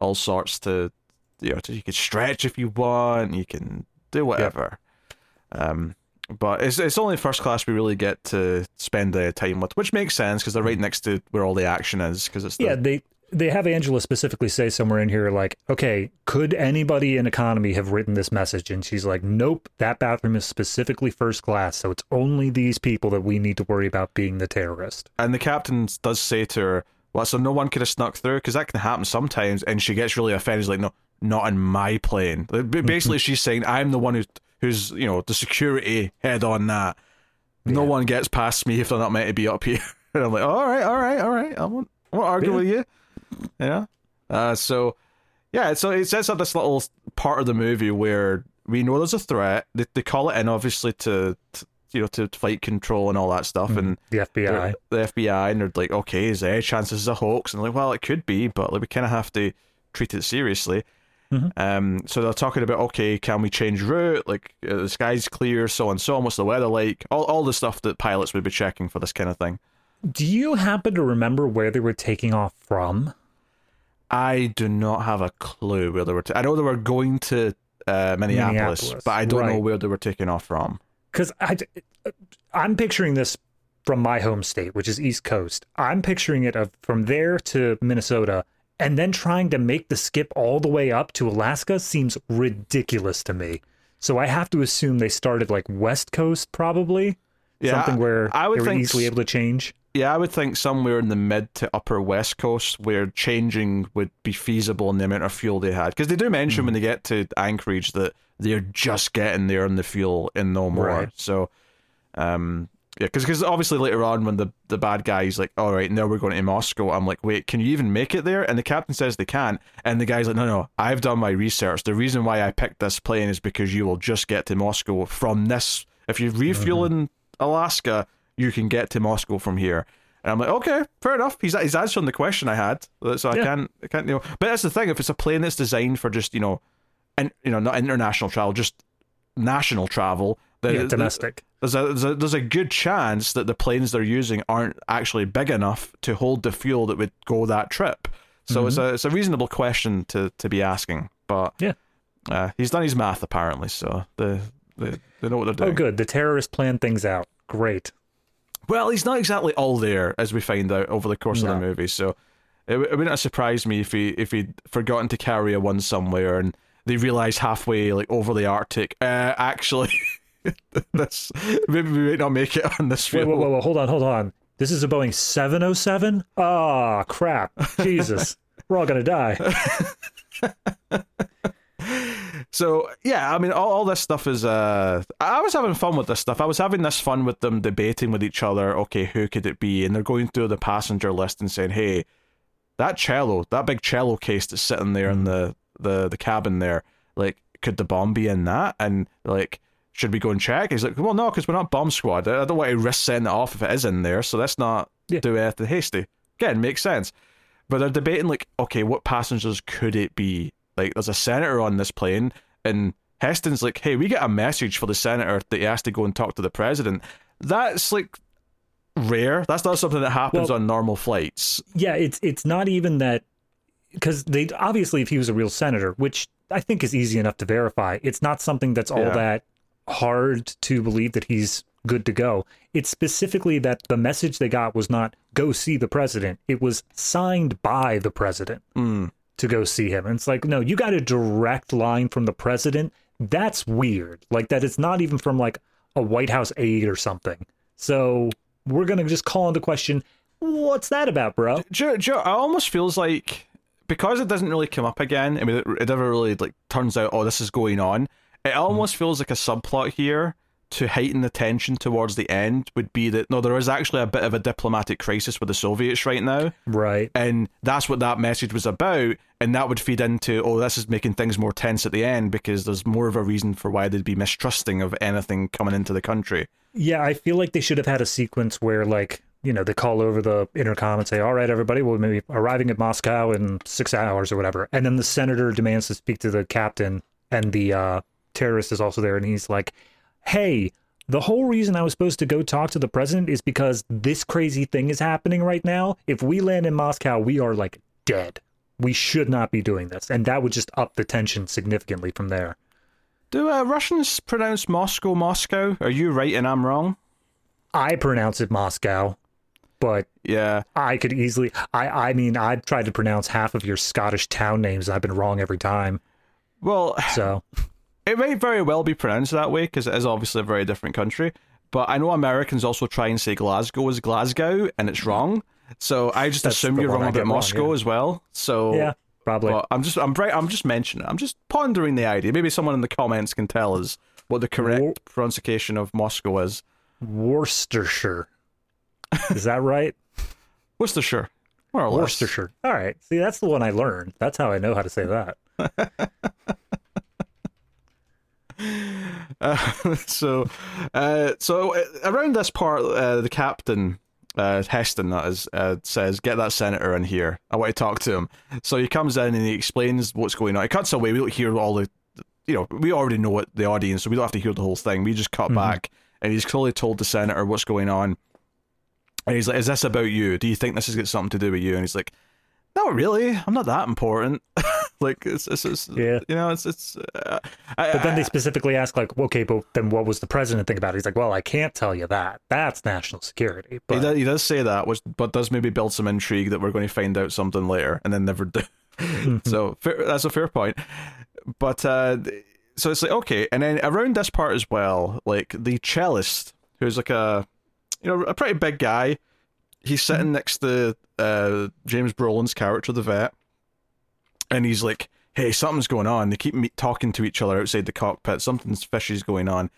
all sorts to you know, to, you can stretch if you want, you can do whatever. Um but it's it's only first class we really get to spend the time with, which makes sense because they're right next to where all the action is because it's the, Yeah, they they have Angela specifically say somewhere in here like, okay, could anybody in economy have written this message? And she's like, nope, that bathroom is specifically first class, so it's only these people that we need to worry about being the terrorist. and the captain does say to her, "Well, so no one could have snuck through because that can happen sometimes." And she gets really offended. She's like, "No, not in my plane." Basically, she's saying, "I'm the one who's who's you know the security head on that. No Yeah. one gets past me if they're not meant to be up here." And I'm like, "All right, all right, all right. I won't, I won't argue Yeah. with you." Yeah. Uh, so yeah, so it sets up this little part of the movie where we know there's a threat. They, they call it in obviously to, to you know to flight control and all that stuff, and The FBI. the FBI, and they're like, okay, is there a chance this is a hoax? And they're like, well, it could be, but like we kind of have to treat it seriously. Mhm. Um, so they're talking about, okay, can we change route? Like uh, the sky's clear, so and so. What's the weather like? All all the stuff that pilots would be checking for this kind of thing. Do you happen to remember where they were taking off from? I do not have a clue where they were. T- I know they were going to uh, Minneapolis, Minneapolis, but I don't know where they were taking off from. because I, I'm picturing this from my home state, which is East Coast. I'm picturing it of from there to Minnesota, and then trying to make the skip all the way up to Alaska seems ridiculous to me. So I have to assume they started like West Coast, probably Yeah, something where I would they were think easily able to change. Yeah, I would think somewhere in the mid to upper west coast where changing would be feasible in the amount of fuel they had. Because they do mention Hmm. when they get to Anchorage that they're just getting there in the fuel and no more. Right. So, um, yeah, because obviously later on when the, the bad guy's like, all right, now we're going to Moscow, I'm like, wait, can you even make it there? And the captain says they can't. And the guy's like, no, no, I've done my research. The reason why I picked this plane is because you will just get to Moscow from this. If you refuel Mm-hmm. in Alaska, you can get to Moscow from here. And I'm like, okay, fair enough. He's he's answering the question I had, so I Yeah. can't I can't you know. But that's the thing. If it's a plane that's designed for just you know, and you know not international travel, just national travel, Yeah, domestic. there's a, there's a there's a good chance that the planes they're using aren't actually big enough to hold the fuel that would go that trip. So it's a it's a reasonable question to to be asking. But Yeah. uh, he's done his math apparently, so the they, they know what they're doing. Oh, good. The terrorists plan things out. Great. Well, he's not exactly all there, as we find out over the course of the movie. So, it, it wouldn't have surprised me if he if he'd forgotten to carry a one somewhere and they realized halfway like over the Arctic. Uh, actually, this maybe we might not make it on this Wait, whoa, whoa, whoa, hold on, hold on. This is a Boeing 707? Ah, crap. Jesus. We're all going to die. So yeah, I mean, all, all this stuff is. Uh, I was having fun with this stuff. I was having this fun with them debating with each other. Okay, who could it be? And they're going through the passenger list and saying, "Hey, that cello, that big cello case that's sitting there in the the the cabin there, like, could the bomb be in that?" And like, should we go and check? He's like, "Well, no, because we're not bomb squad. I don't want to risk sending it off if it is in there. So let's not Yeah. do anything hasty." Again, makes sense. But they're debating like, okay, what passengers could it be? Like, there's a senator on this plane, and Heston's like, hey, we get a message for the senator that he has to go and talk to the president. That's like rare. That's not something that happens Well- on normal flights. Yeah, it's it's not even that because they obviously if he was a real senator, which I think is easy enough to verify, it's not something that's all Yeah. that hard to believe that he's good to go. It's specifically that the message they got was not go see the president. It was signed by the president Mm. to go see him. And it's like, no, you got a direct line from the president. That's weird. Like that it's not even from like a White House aide or something. So we're gonna just call into question, what's that about, bro? You- do it almost feels like because it doesn't really come up again. I mean, it, it never really like turns out. Oh, this is going on. It almost feels like a subplot here to heighten the tension towards the end would be that no, there is actually a bit of a diplomatic crisis with the Soviets right now. Right. and that's what that message was about and that would feed into oh this is making things more tense at the end because there's more of a reason for why they'd be mistrusting of anything coming into the country Yeah, I feel like they should have had a sequence where, like, you know, they call over the intercom and say, "All right, everybody, we'll maybe arriving at Moscow in six hours or whatever." And then the senator demands to speak to the captain, and the uh, terrorist is also there, and he's like, "Hey, the whole reason I was supposed to go talk to the president is because this crazy thing is happening right now. If we land in Moscow, we are like dead. We should not be doing this." And that would just up the tension significantly from there. do uh, russians pronounce moscow moscow are you right and i'm wrong I pronounce it Moscow, but yeah I could easily. I I mean, I've tried to pronounce half of your Scottish town names. and I've been wrong every time. well So it may very well be pronounced that way because it is obviously a very different country but i know americans also try and say glasgow is glasgow and it's wrong so i just That's assume you're wrong about moscow yeah. as well so yeah, probably. But I'm just I'm I'm just mentioning it. I'm just pondering the idea. Maybe someone in the comments can tell us what the correct pronunciation of Moscow is. Worcestershire. Is that right? Worcestershire. More or less. Worcestershire. All right. See, that's the one I learned. That's how I know how to say that. Uh, so, uh, so uh, around this part, uh, the captain, uh, Heston, that is, uh, says, "Get that senator in here. I want to talk to him." So he comes in and he explains what's going on. It cuts away. We don't hear all the, you know, we already know it, the audience, so we don't have to hear the whole thing. We just cut Mhm. back, and he's clearly told the senator what's going on. And he's like, "Is this about you? Do you think this has got something to do with you?" And he's like, "Not really. I'm not that important." like it's, it's, it's Yeah. you know, it's it's. Uh, I, But then they specifically ask, like, okay, but then what was the president think about it? He's like, well, I can't tell you that. That's national security. He But does, he does say that, which but does maybe build some intrigue that we're going to find out something later, and then never do. so fair, that's a fair point. But uh, so it's like okay, and then around this part as well, like the cellist, who's like a you know a pretty big guy, he's sitting next to uh, James Brolin's character, the vet, and he's like, "Hey, something's going on." They keep me- talking to each other outside the cockpit. Something's fishy's going on.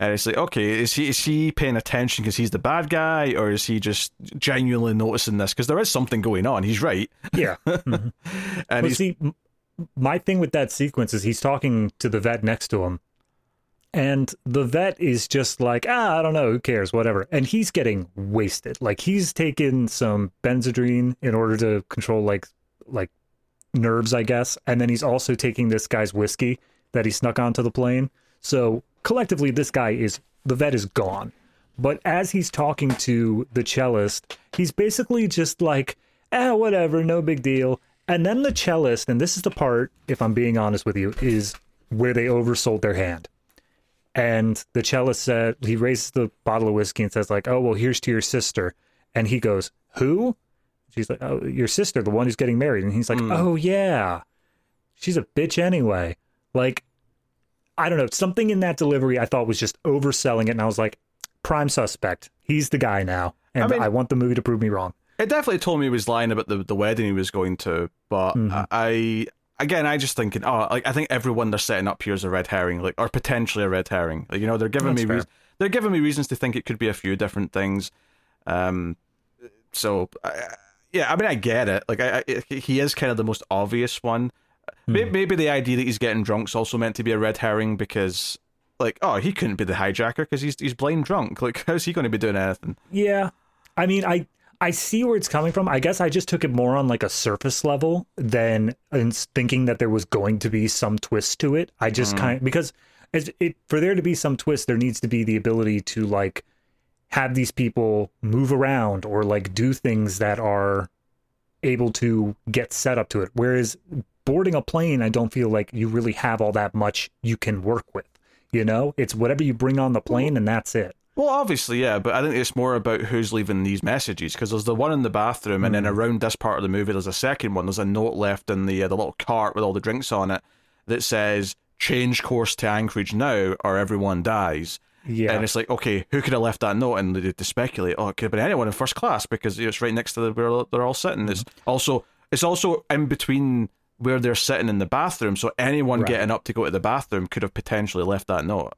And it's like, okay, is he is he paying attention because he's the bad guy, or is he just genuinely noticing this? Because there is something going on. He's right, yeah. Mhm. and But he's see, my thing with that sequence is he's talking to the vet next to him, and the vet is just like, ah, I don't know, who cares, whatever. And he's getting wasted. Like he's taken some Benzedrine in order to control like like nerves, I guess, and then he's also taking this guy's whiskey that he snuck onto the plane. So collectively, this guy is the vet is gone. But as he's talking to the cellist, he's basically just like, ah, whatever, no big deal. And then the cellist, and this is the part, if I'm being honest with you, is where they oversold their hand. And the cellist said, he raises the bottle of whiskey and says, like, oh, well, here's to your sister. And he goes, who? She's like, "Oh, your sister, the one who's getting married," and he's like, Mm. "Oh yeah, she's a bitch anyway." Like, I don't know, something in that delivery I thought was just overselling it, and I was like, "Prime suspect, he's the guy now," and I, mean- I want the movie to prove me wrong. It definitely told me he was lying about the, the wedding he was going to, but Mhm. I again I just thinking, oh, like I think everyone they're setting up here is a red herring, like or potentially a red herring. Like you know, they're giving That's me reas- they're giving me reasons to think it could be a few different things. Um, so I, yeah, I mean I get it. Like I, I he is kind of the most obvious one. Hmm. Maybe the idea that he's getting drunk's also meant to be a red herring because. Like, oh, he couldn't be the hijacker because he's he's blind drunk. Like, how's he going to be doing anything? Yeah. I mean, I I see where it's coming from. I guess I just took it more on like a surface level than in thinking that there was going to be some twist to it. I just mm-hmm. kind of, because as it for there to be some twist, there needs to be the ability to like have these people move around or like do things that are able to get set up to it. Whereas boarding a plane, I don't feel like you really have all that much you can work with. You know, it's whatever you bring on the plane and that's it. Well, obviously, yeah, but I think it's more about who's leaving these messages because there's the one in the bathroom, and then around this part of the movie, there's a second one. There's a note left in the uh, the little cart with all the drinks on it that says "Change course to Anchorage now, or everyone dies." Yeah. And it's like, okay, who could have left that note? And they, they speculate, oh, it could have been anyone in first class because it's right next to the, where they're all sitting. It's also it's also in between where they're sitting in the bathroom, so anyone Right. getting up to go to the bathroom could have potentially left that note.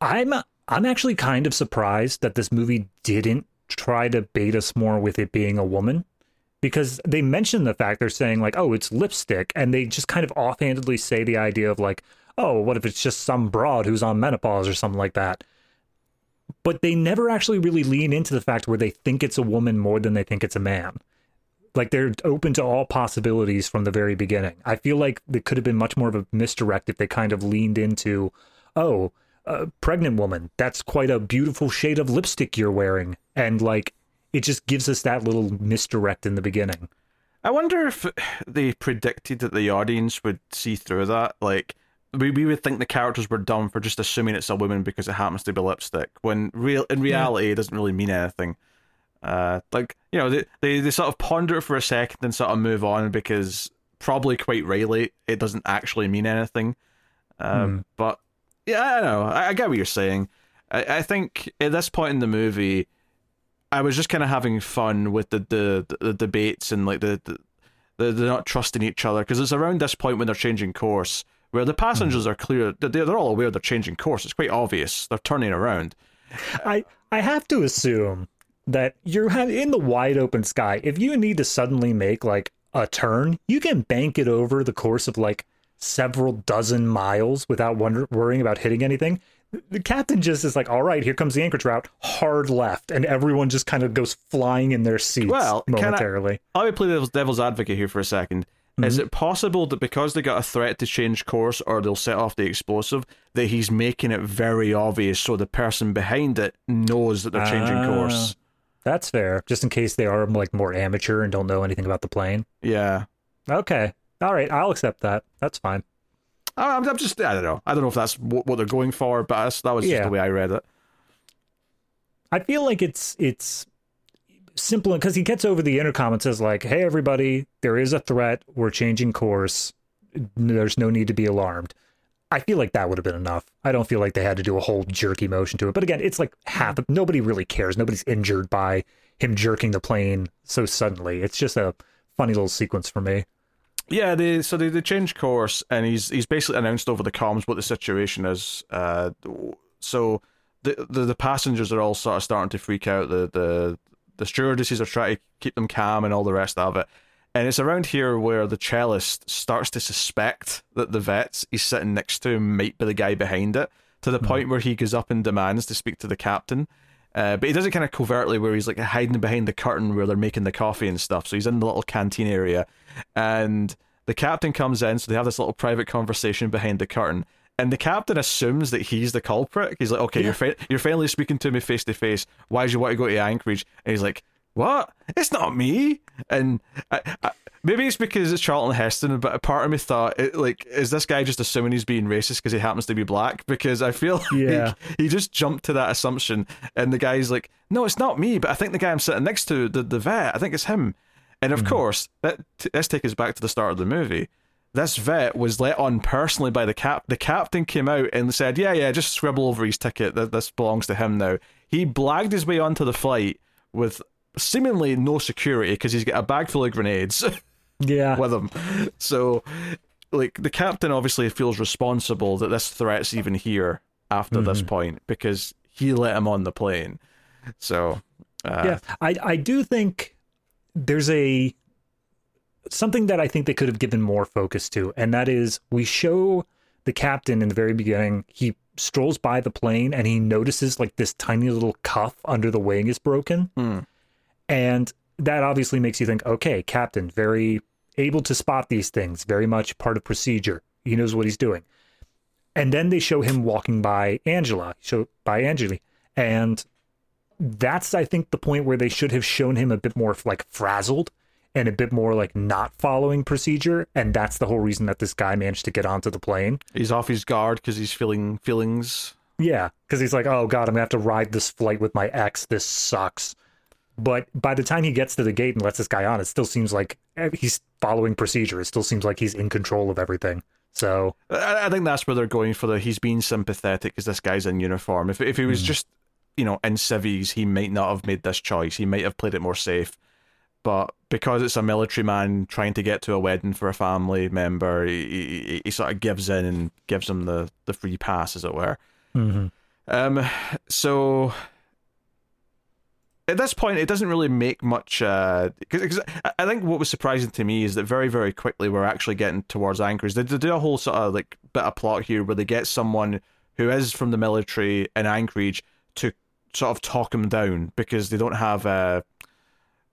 I'm I'm actually kind of surprised that this movie didn't try to bait us more with it being a woman because they mention the fact they're saying like oh it's lipstick and they just kind of offhandedly say the idea of like oh what if it's just some broad who's on menopause or something like that? But they never actually really lean into the fact where they think it's a woman more than they think it's a man. Like they're open to all possibilities from the very beginning. I feel like it could have been much more of a misdirect if they kind of leaned into oh a pregnant woman that's quite a beautiful shade of lipstick you're wearing and like it just gives us that little misdirect in the beginning I wonder if they predicted that the audience would see through that. Like, we, we would think the characters were dumb for just assuming it's a woman because it happens to be lipstick, when real in reality it doesn't really mean anything. Uh, like you know, they, they they sort of ponder it for a second and sort of move on because probably quite rightly it doesn't actually mean anything. Um, But yeah, I don't know. I, I get what you're saying. I, I think at this point in the movie, I was just kind of having fun with the the, the, debates and like the, the the they're not trusting each other because it's around this point when they're changing course where the passengers mm-hmm. are clear they're, they're all aware they're changing course. It's quite obvious they're turning around. i i have to assume that you're in the wide open sky if you need to suddenly make like a turn you can bank it over the course of like several dozen miles without wonder- worrying about hitting anything the captain just is like all right here comes the anchorage route hard left and everyone just kind of goes flying in their seats Well, momentarily. I- Let me play devil's, devil's advocate here for a 2nd Is mm-hmm. it possible that because they got a threat to change course or they'll set off the explosive, that he's making it very obvious so the person behind it knows that they're changing ah, course? That's fair. Just in case they are like more amateur and don't know anything about the plane. Yeah. Okay. All right. I'll accept that. That's fine. I- I'm, I'm just, I don't know. I don't know if that's what, what they're going for, but that's, that was just Yeah. the way I read it. I feel like it's it's simple because he gets over the intercom and says like, "Hey, everybody, there is a threat. We're changing course. There's no need to be alarmed." I feel like that would have been enough. I don't feel like they had to do a whole jerky motion to it. But again, it's like half. Nobody really cares. Nobody's injured by him jerking the plane so suddenly. It's just a funny little sequence for me. Yeah, they so they, they changed course, and he's he's basically announced over the comms what the situation is. Uh, so the, the the passengers are all sort of starting to freak out. The the the stewardesses are trying to keep them calm and all the rest of it. And it's around here where the cellist starts to suspect that the vets he's sitting next to might be the guy behind it, to the point where he goes up and demands to speak to the captain. Uh, but he does it kind of covertly, where he's like hiding behind the curtain where they're making the coffee and stuff. So he's in the little canteen area, and the captain comes in. So they have this little private conversation behind the curtain, and the captain assumes that he's the culprit. He's like, "Okay, you're fi- you're finally speaking to me face to face. Why do you want to go to Anchorage?" And he's like, "What? It's not me." And I, I, maybe it's because it's Charlton Heston, but a part of me thought, it, like, is this guy just assuming he's being racist because he happens to be black? Because I feel like Yeah. he just jumped to that assumption, and the guy's like, "No, it's not me, but I think the guy I'm sitting next to, the the vet, I think it's him." And of hmm. course, that let's take us back to the start of the movie. This vet was let on personally by the cap. The captain came out and said, "Yeah, yeah, just scribble over his ticket. That this belongs to him now." He blagged his way onto the flight with seemingly no security because he's got a bag full of grenades Yeah. with him. So, like, the captain obviously feels responsible that this threat's even here after this point because he let him on the plane. So, uh, yeah. I I do think there's a something that I think they could have given more focus to, and that is we show the captain in the very beginning. He strolls by the plane and he notices like this tiny little cuff under the wing is broken. Hmm. And that obviously makes you think, okay, captain, very able to spot these things, very much part of procedure. He knows what he's doing. And then they show him walking by Angela, show by Angeli, and that's I think the point where they should have shown him a bit more like frazzled and a bit more like not following procedure, and that's the whole reason that this guy managed to get onto the plane. he's off his guard because he's feeling feelings. Yeah, because he's like, oh god, I'm gonna have to ride this flight with my ex. This sucks. But by the time he gets to the gate and lets this guy on, it still seems like eh, he's following procedure. It still seems like he's in control of everything. So I, I think that's where they're going for the he's being sympathetic because this guy's in uniform. If if he was just you know in civvies, he might not have made this choice. He might have played it more safe. But because it's a military man trying to get to a wedding for a family member, he, he, he sort of gives in and gives him the, the free pass, as it were. Um, so at this point, it doesn't really make much. Because I I think what was surprising to me is that very, very quickly we're actually getting towards Anchorage. They, they do a whole sort of like bit of plot here where they get someone who is from the military in Anchorage to sort of talk him down because they don't have uh,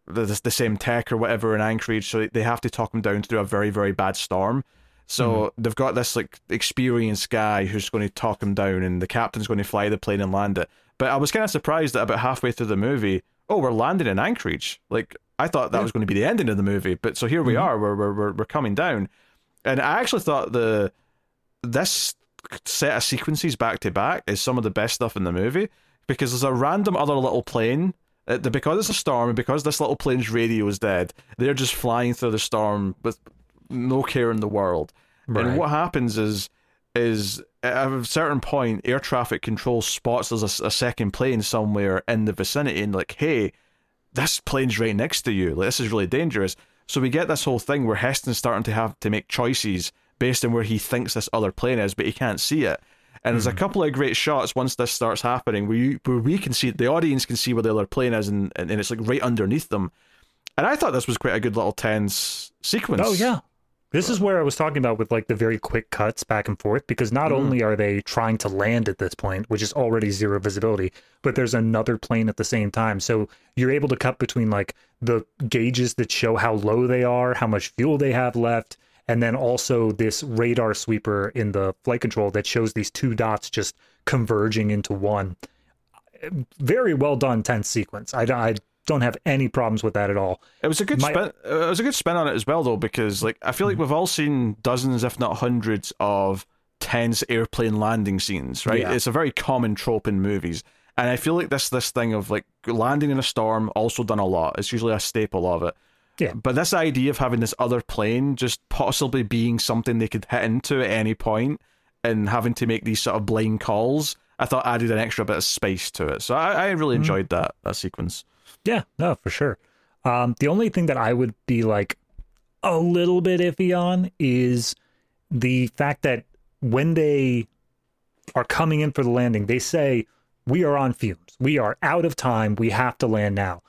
the the same tech or whatever in Anchorage, so they have to talk him down through a very, very bad storm. So they've got this like experienced guy who's going to talk him down, and the captain's going to fly the plane and land it. But I was kind of surprised that about halfway through the movie, oh, we're landing in Anchorage. Like I thought that was going to be the ending of the movie, but so here we are. We're, we're we're we're coming down, and I actually thought the this set of sequences back to back is some of the best stuff in the movie because there's a random other little plane. uh, Because it's a storm and because this little plane's radio is dead, they're just flying through the storm with no care in the world. Right. And what happens is is at a certain point, air traffic control spots there's a a, second plane somewhere in the vicinity and like, hey, this plane's right next to you. Like, this is really dangerous. So we get this whole thing where Heston's starting to have to make choices based on where he thinks this other plane is, but he can't see it. And there's a hmm. couple of great shots once this starts happening where you, where we can see the audience can see where the other plane is, and, and, and it's like right underneath them. And I thought this was quite a good little tense sequence. Oh yeah. This is where I was talking about with like the very quick cuts back and forth because not mm-hmm. only are they trying to land at this point, which is already zero visibility, but there's another plane at the same time. So you're able to cut between like the gauges that show how low they are, how much fuel they have left, and then also this radar sweeper in the flight control that shows these two dots just converging into one. Very well done tense sequence. I, I don't have any problems with that at all. It was a good My- spin. It was a good spin on it as well, though, because like I feel like mm-hmm. we've all seen dozens, if not hundreds, of tense airplane landing scenes. Right? Yeah. It's a very common trope in movies, and I feel like this this thing of like landing in a storm also done a lot. It's usually a staple of it. Yeah. But this idea of having this other plane just possibly being something they could hit into at any point and having to make these sort of blind calls, I thought added an extra bit of space to it. So I, I really mm-hmm. enjoyed that that sequence. Yeah, no, for sure. Um, the only thing that I would be like a little bit iffy on is the fact that when they are coming in for the landing, they say, We are on fumes. We are out of time. We have to land now.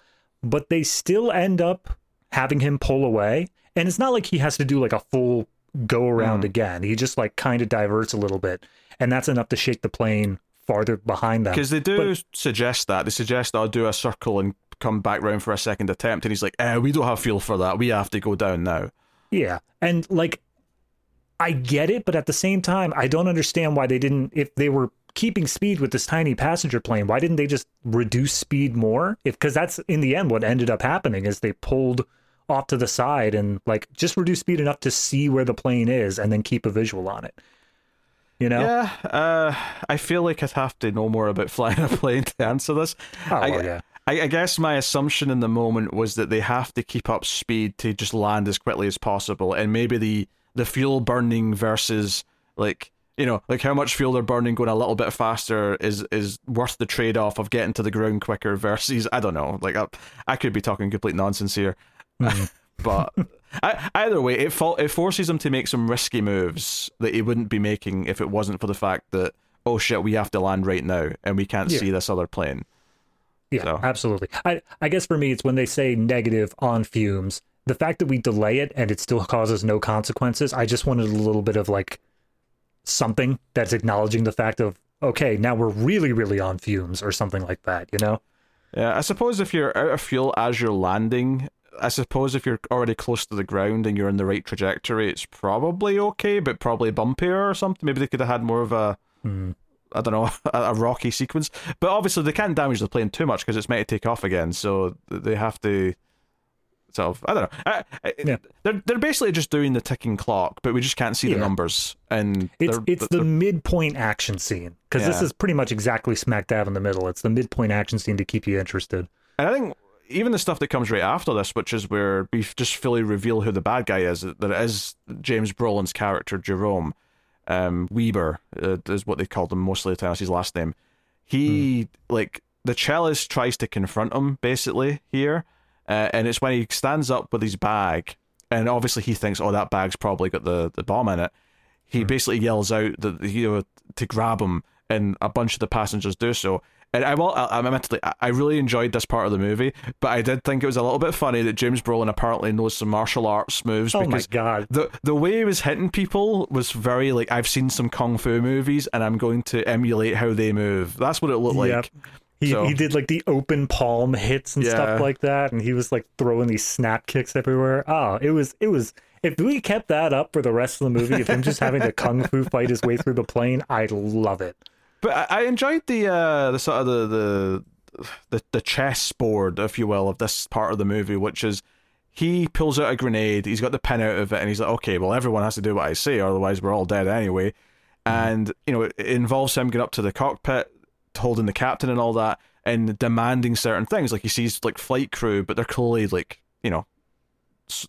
But they still end up having him pull away. And it's not like he has to do like a full go around again. He just like kind of diverts a little bit. And that's enough to shake the plane farther behind them. Because they do suggest that. They suggest I'll do a circle and come back round for a second attempt. And he's like, eh, we don't have fuel for that. We have to go down now. Yeah. And like I get it, but at the same time, I don't understand why they didn't if they were keeping speed with this tiny passenger plane, why didn't they just reduce speed more? If cuz that's in the end what ended up happening is they pulled off to the side and like just reduce speed enough to see where the plane is and then keep a visual on it. You know? Yeah, uh, I feel like I'd have to know more about flying a plane to answer this. Oh, I, well, yeah. I, I guess my assumption in the moment was that they have to keep up speed to just land as quickly as possible, and maybe the the fuel burning versus like you know like how much fuel they're burning going a little bit faster is is worth the trade off of getting to the ground quicker versus I don't know like I, I could be talking complete nonsense here, mm. but. I, either way, it, fo- it forces him to make some risky moves that he wouldn't be making if it wasn't for the fact that oh shit, we have to land right now and we can't yeah. see this other plane. Yeah, so. absolutely. I I guess for me, it's when they say negative on fumes. The fact that we delay it and it still causes no consequences. I just wanted a little bit of like something that's acknowledging the fact of okay, now we're really really on fumes or something like that. You know? Yeah, I suppose if you're out of fuel as you're landing, I suppose if you're already close to the ground and you're in the right trajectory, it's probably okay, but probably bumpier or something. Maybe they could have had more of a mm. I don't know, a, a, rocky sequence. But obviously, they can't damage the plane too much because it's meant to take off again. So they have to sort of, I don't know. I, I, yeah. They're they're basically just doing the ticking clock, but we just can't see yeah. the numbers. And it's it's the midpoint action scene because yeah. this is pretty much exactly smack dab in the middle. It's the midpoint action scene to keep you interested. And I think even the stuff that comes right after this, which is where we just fully reveal who the bad guy is, that it is James Brolin's character Jerome um, Weber uh, is what they called him mostly the time. That's his last name. He mm. like the cellist tries to confront him basically here, uh, and it's when he stands up with his bag, and obviously he thinks, "Oh, that bag's probably got the, the bomb in it." He mm. basically yells out that you know to grab him, and a bunch of the passengers do so. And I will, I, I mentally, I really enjoyed this part of the movie, but I did think it was a little bit funny that James Brolin apparently knows some martial arts moves. Oh because my god! The the way he was hitting people was very like I've seen some kung fu movies, and I'm going to emulate how they move. That's what it looked yep. like. He, so, he did like the open palm hits and yeah. stuff like that, and he was like throwing these snap kicks everywhere. Oh, it was it was. If we kept that up for the rest of the movie, if him just having to kung fu fight his way through the plane, I'd love it. But I, enjoyed the uh, the sort of the, the the the chess board, if you will, of this part of the movie, which is he pulls out a grenade, he's got the pin out of it, and he's like, okay, well, everyone has to do what I say, otherwise we're all dead anyway. Mm-hmm. And you know, it involves him getting up to the cockpit, holding the captain and all that, and demanding certain things. Like he sees like flight crew, but they're clearly like you know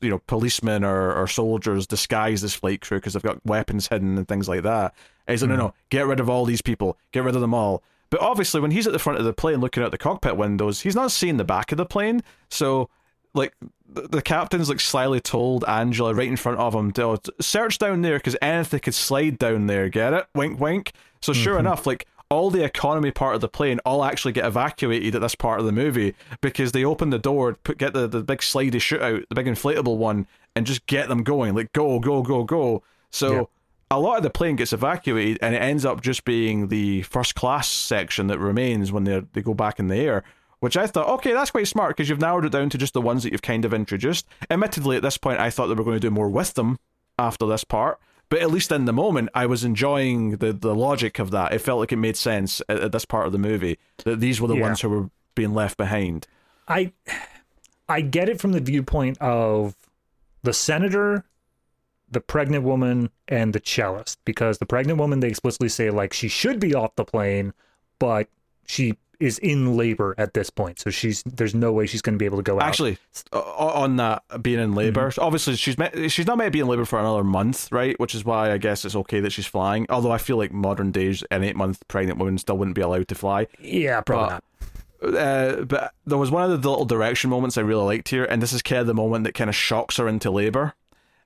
you know policemen or, or soldiers disguised as flight crew because they've got weapons hidden and things like that. And he's like, mm. no, no, get rid of all these people, get rid of them all. But obviously, when he's at the front of the plane looking out the cockpit windows, he's not seeing the back of the plane. So, like, the, the captain's like slyly told Angela right in front of him to oh, search down there because anything could slide down there. Get it? Wink, wink. So, sure mm-hmm. enough, like all the economy part of the plane all actually get evacuated at this part of the movie because they open the door, put get the, the big slidey shootout, the big inflatable one, and just get them going. Like go, go, go, go. So yeah. a lot of the plane gets evacuated and it ends up just being the first class section that remains when they they go back in the air. Which I thought, okay, that's quite smart because you've narrowed it down to just the ones that you've kind of introduced. Admittedly, at this point, I thought they were going to do more with them after this part. But at least in the moment, I was enjoying the the logic of that. It felt like it made sense at, at this part of the movie that these were the yeah. ones who were being left behind. I I get it from the viewpoint of the senator, the pregnant woman, and the cellist because the pregnant woman they explicitly say like she should be off the plane, but she is in labor at this point, so she's there's no way she's going to be able to go out. Actually, on that being in labor, mm-hmm. obviously she's met, she's not meant to be in labor for another month, right? Which is why I guess it's okay that she's flying. Although I feel like modern days, an eight month pregnant woman still wouldn't be allowed to fly. Yeah, probably but, not. Uh, but there was one of the little direction moments I really liked here, and this is kind of the moment that kind of shocks her into labor.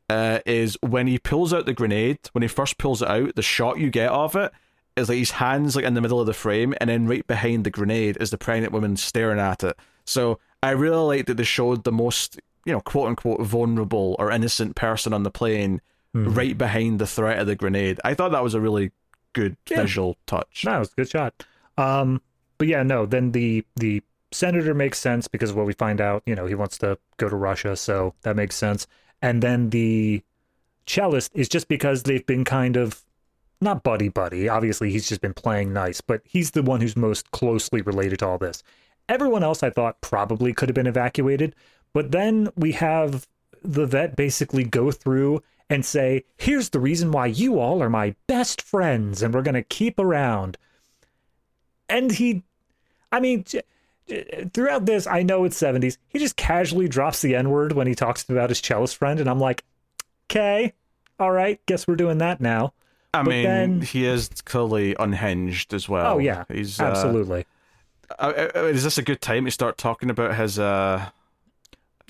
Uh, is when he pulls out the grenade. When he first pulls it out, the shot you get of it is like his hands like in the middle of the frame, and then right behind the grenade is the pregnant woman staring at it. So I really like that they showed the most, you know, quote unquote vulnerable or innocent person on the plane mm-hmm. right behind the threat of the grenade. I thought that was a really good yeah. visual touch. That was a good shot. Um, but yeah, no. Then the the senator makes sense because what we find out. You know, he wants to go to Russia, so that makes sense. And then the cellist is just because they've been kind of not buddy buddy. Obviously, he's just been playing nice, but he's the one who's most closely related to all this. Everyone else, I thought, probably could have been evacuated, but then we have the vet basically go through and say, "Here's the reason why you all are my best friends, and we're gonna keep around." And he, I mean, throughout this, I know it's 70s. He just casually drops the N word when he talks about his cellist friend, and I'm like, okay, all right, guess we're doing that now. I But mean, then- he is clearly unhinged as well. Oh yeah, he's uh, absolutely. uh, uh, is this a good time to start talking about his uh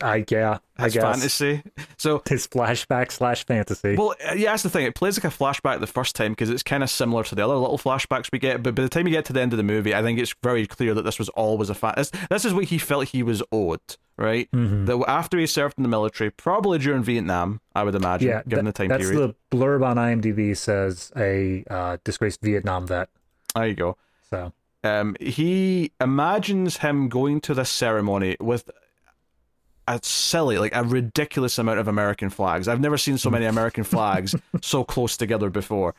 I yeah, I guess fantasy? So, his flashback slash fantasy. well, uh, yeah, that's the thing. It plays like a flashback the first time because it's kind of similar to the other little flashbacks we get. But by the time you get to the end of the movie, I think it's very clear that this was always a fan. This, this is what he felt he was owed, right? Mm-hmm. That after he served in the military, probably during Vietnam, I would imagine, yeah, given the time that's period. the blurb on IMDb says a uh, disgraced Vietnam vet. There you go. So um, he imagines him going to this ceremony with a silly, like a ridiculous amount of American flags. I've never seen so many American flags so close together before.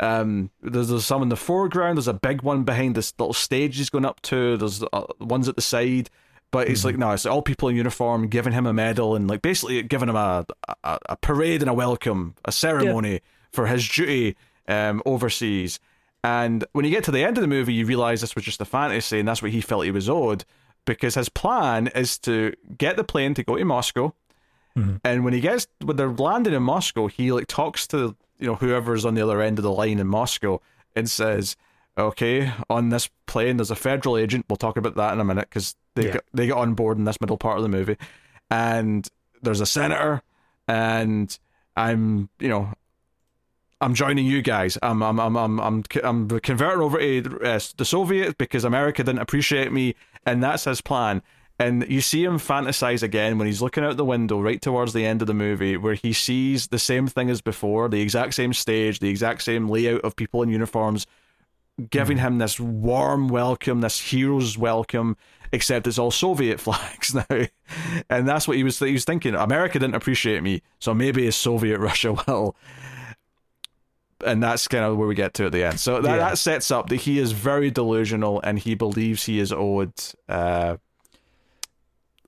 Um, there's, there's some in the foreground. There's a big one behind this little stage he's going up to. There's uh, ones at the side. But it's like no, it's all people in uniform giving him a medal and like basically giving him a a, a parade and a welcome, a ceremony for his duty um, overseas. And when you get to the end of the movie, you realize this was just a fantasy, and that's what he felt he was owed, because his plan is to get the plane to go to Moscow. And when he gets when they're landing in Moscow, he like talks to you know whoever's on the other end of the line in Moscow and says, "Okay, on this plane there's a federal agent. We'll talk about that in a minute because they Yeah. get, they get on board in this middle part of the movie, and there's a senator, and I'm you know I'm joining you guys. I'm I'm I'm I'm I'm, I'm converting over to uh, the Soviet because America didn't appreciate me, and that's his plan. And you see him fantasize again when he's looking out the window right towards the end of the movie, where he sees the same thing as before, the exact same stage, the exact same layout of people in uniforms, giving hmm. him this warm welcome, this hero's welcome, except it's all Soviet flags now. And that's what he was he was thinking. America didn't appreciate me, so maybe a Soviet Russia will and that's kind of where we get to at the end. So that, Yeah. that sets up that he is very delusional and he believes he is owed uh,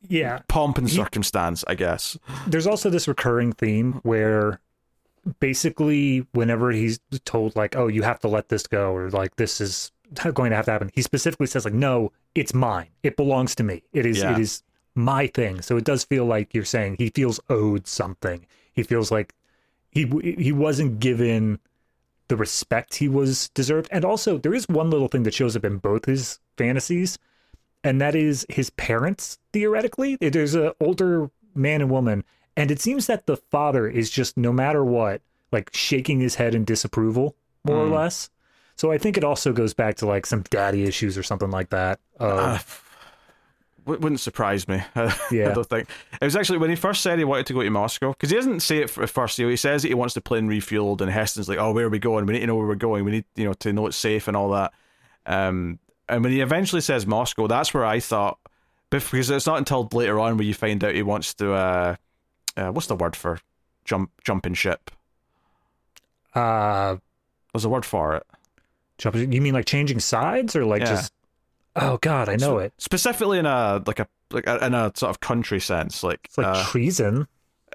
yeah, pomp and circumstance, I guess. there's also this recurring theme where basically whenever he's told like oh you have to let this go or like this is going to have to happen he specifically says like no it's mine it belongs to me it is Yeah. it is my thing so it does feel like you're saying he feels owed something he feels like he he wasn't given the respect he was deserved. And also there is one little thing that shows up in both his fantasies and that is his parents theoretically. There's an older man and woman and it seems that the father is just no matter what like shaking his head in disapproval more or less. So i think it also goes back to like some daddy issues or something like that uh, wouldn't surprise me. Yeah. I don't think it was actually when he first said he wanted to go to Moscow because he doesn't say it for at first. You know, he says that he wants the plane refueled, and Heston's like, "Oh, where are we going? We need to know where we're going. We need, you know, to know it's safe and all that." Um, and when he eventually says Moscow, that's where I thought, because it's not until later on where you find out he wants to. Uh, uh, what's the word for jump jumping ship? uh There's a word for it. jump- you mean like changing sides or like Yeah. just oh god i know it Specifically in a like a like a, in a sort of country sense, like, it's like uh, treason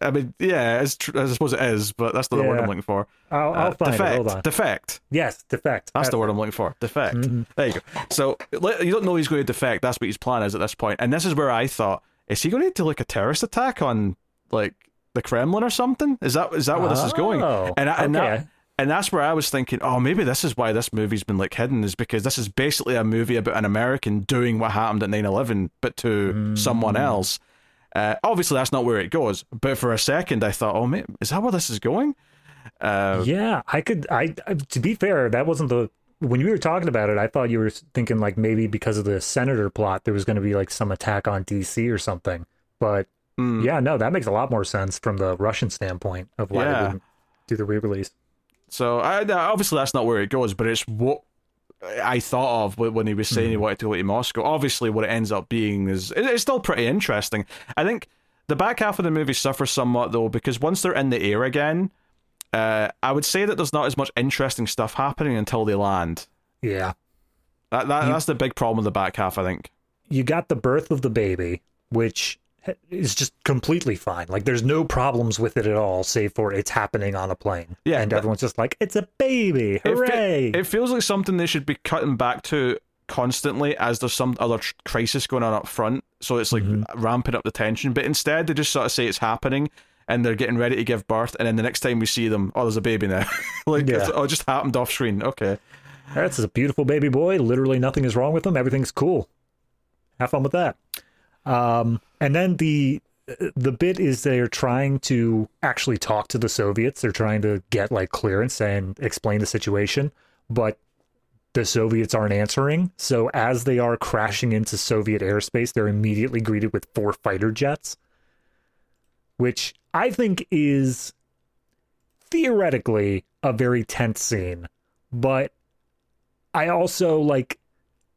I mean, yeah, it's tr- I suppose it is, but that's not the word I'm looking for. i'll, I'll Uh, find defect. it hold on Defect. yes defect That's the word I'm looking for. Defect. Mm-hmm. There you go. So you don't know he's going to defect. That's what his plan is at this point. And this is where I thought, is he going to do like a terrorist attack on like the Kremlin or something? Is that is that where this is going? Oh, And I, and okay. that and that's where I was thinking, oh, maybe this is why this movie's been like hidden, is because this is basically a movie about an American doing what happened at 9-11, but to someone Mm. else. Uh, obviously, that's not where it goes. But for a second, I thought, oh, man, is that where this is going? Uh, Yeah, I could. I I- to be fair, that wasn't the when you were talking about it. I thought you were thinking like maybe because of the senator plot, there was going to be like some attack on DC or something. But mm. yeah, no, that makes a lot more sense from the Russian standpoint of why Yeah. they wouldn't do the re-release. So I, obviously that's not where it goes, but it's what I thought of when he was saying he wanted to go to Moscow. Obviously, what it ends up being is it's still pretty interesting. I think the back half of the movie suffers somewhat though because once they're in the air again, uh, I would say that there's not as much interesting stuff happening until they land. Yeah, That, that that's the big problem with the back half, I think. you got the birth of the baby, which is just completely fine. Like there's no problems with it at all, save for it's happening on a plane. Yeah, and but- everyone's just like, "It's a baby! It fe- Hooray!" It, feels like something they should be cutting back to constantly as there's some other tr- crisis going on up front. So it's like mm-hmm. ramping up the tension. But instead, they just sort of say it's happening and they're getting ready to give birth. And then the next time we see them, oh, there's a baby now. like, Yeah. oh, it just happened off screen. Okay. That's a beautiful baby boy. Literally nothing is wrong with him. Everything's cool. Have fun with that. Um, and then the the bit is they're trying to actually talk to the Soviets. They're trying to get like clearance and explain the situation, but the Soviets aren't answering. So as they are crashing into Soviet airspace, they're immediately greeted with four fighter jets, which I think is theoretically a very tense scene, but I also like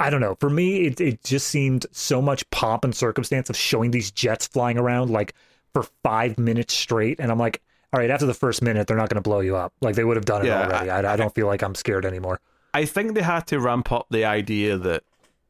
I don't know. For me, it it just seemed so much pomp and circumstance of showing these jets flying around like for five minutes straight, and I'm like, all right, after the first minute, they're not going to blow you up. Like they would have done it Yeah, already. I, I don't feel like I'm scared anymore. I think they had to ramp up the idea that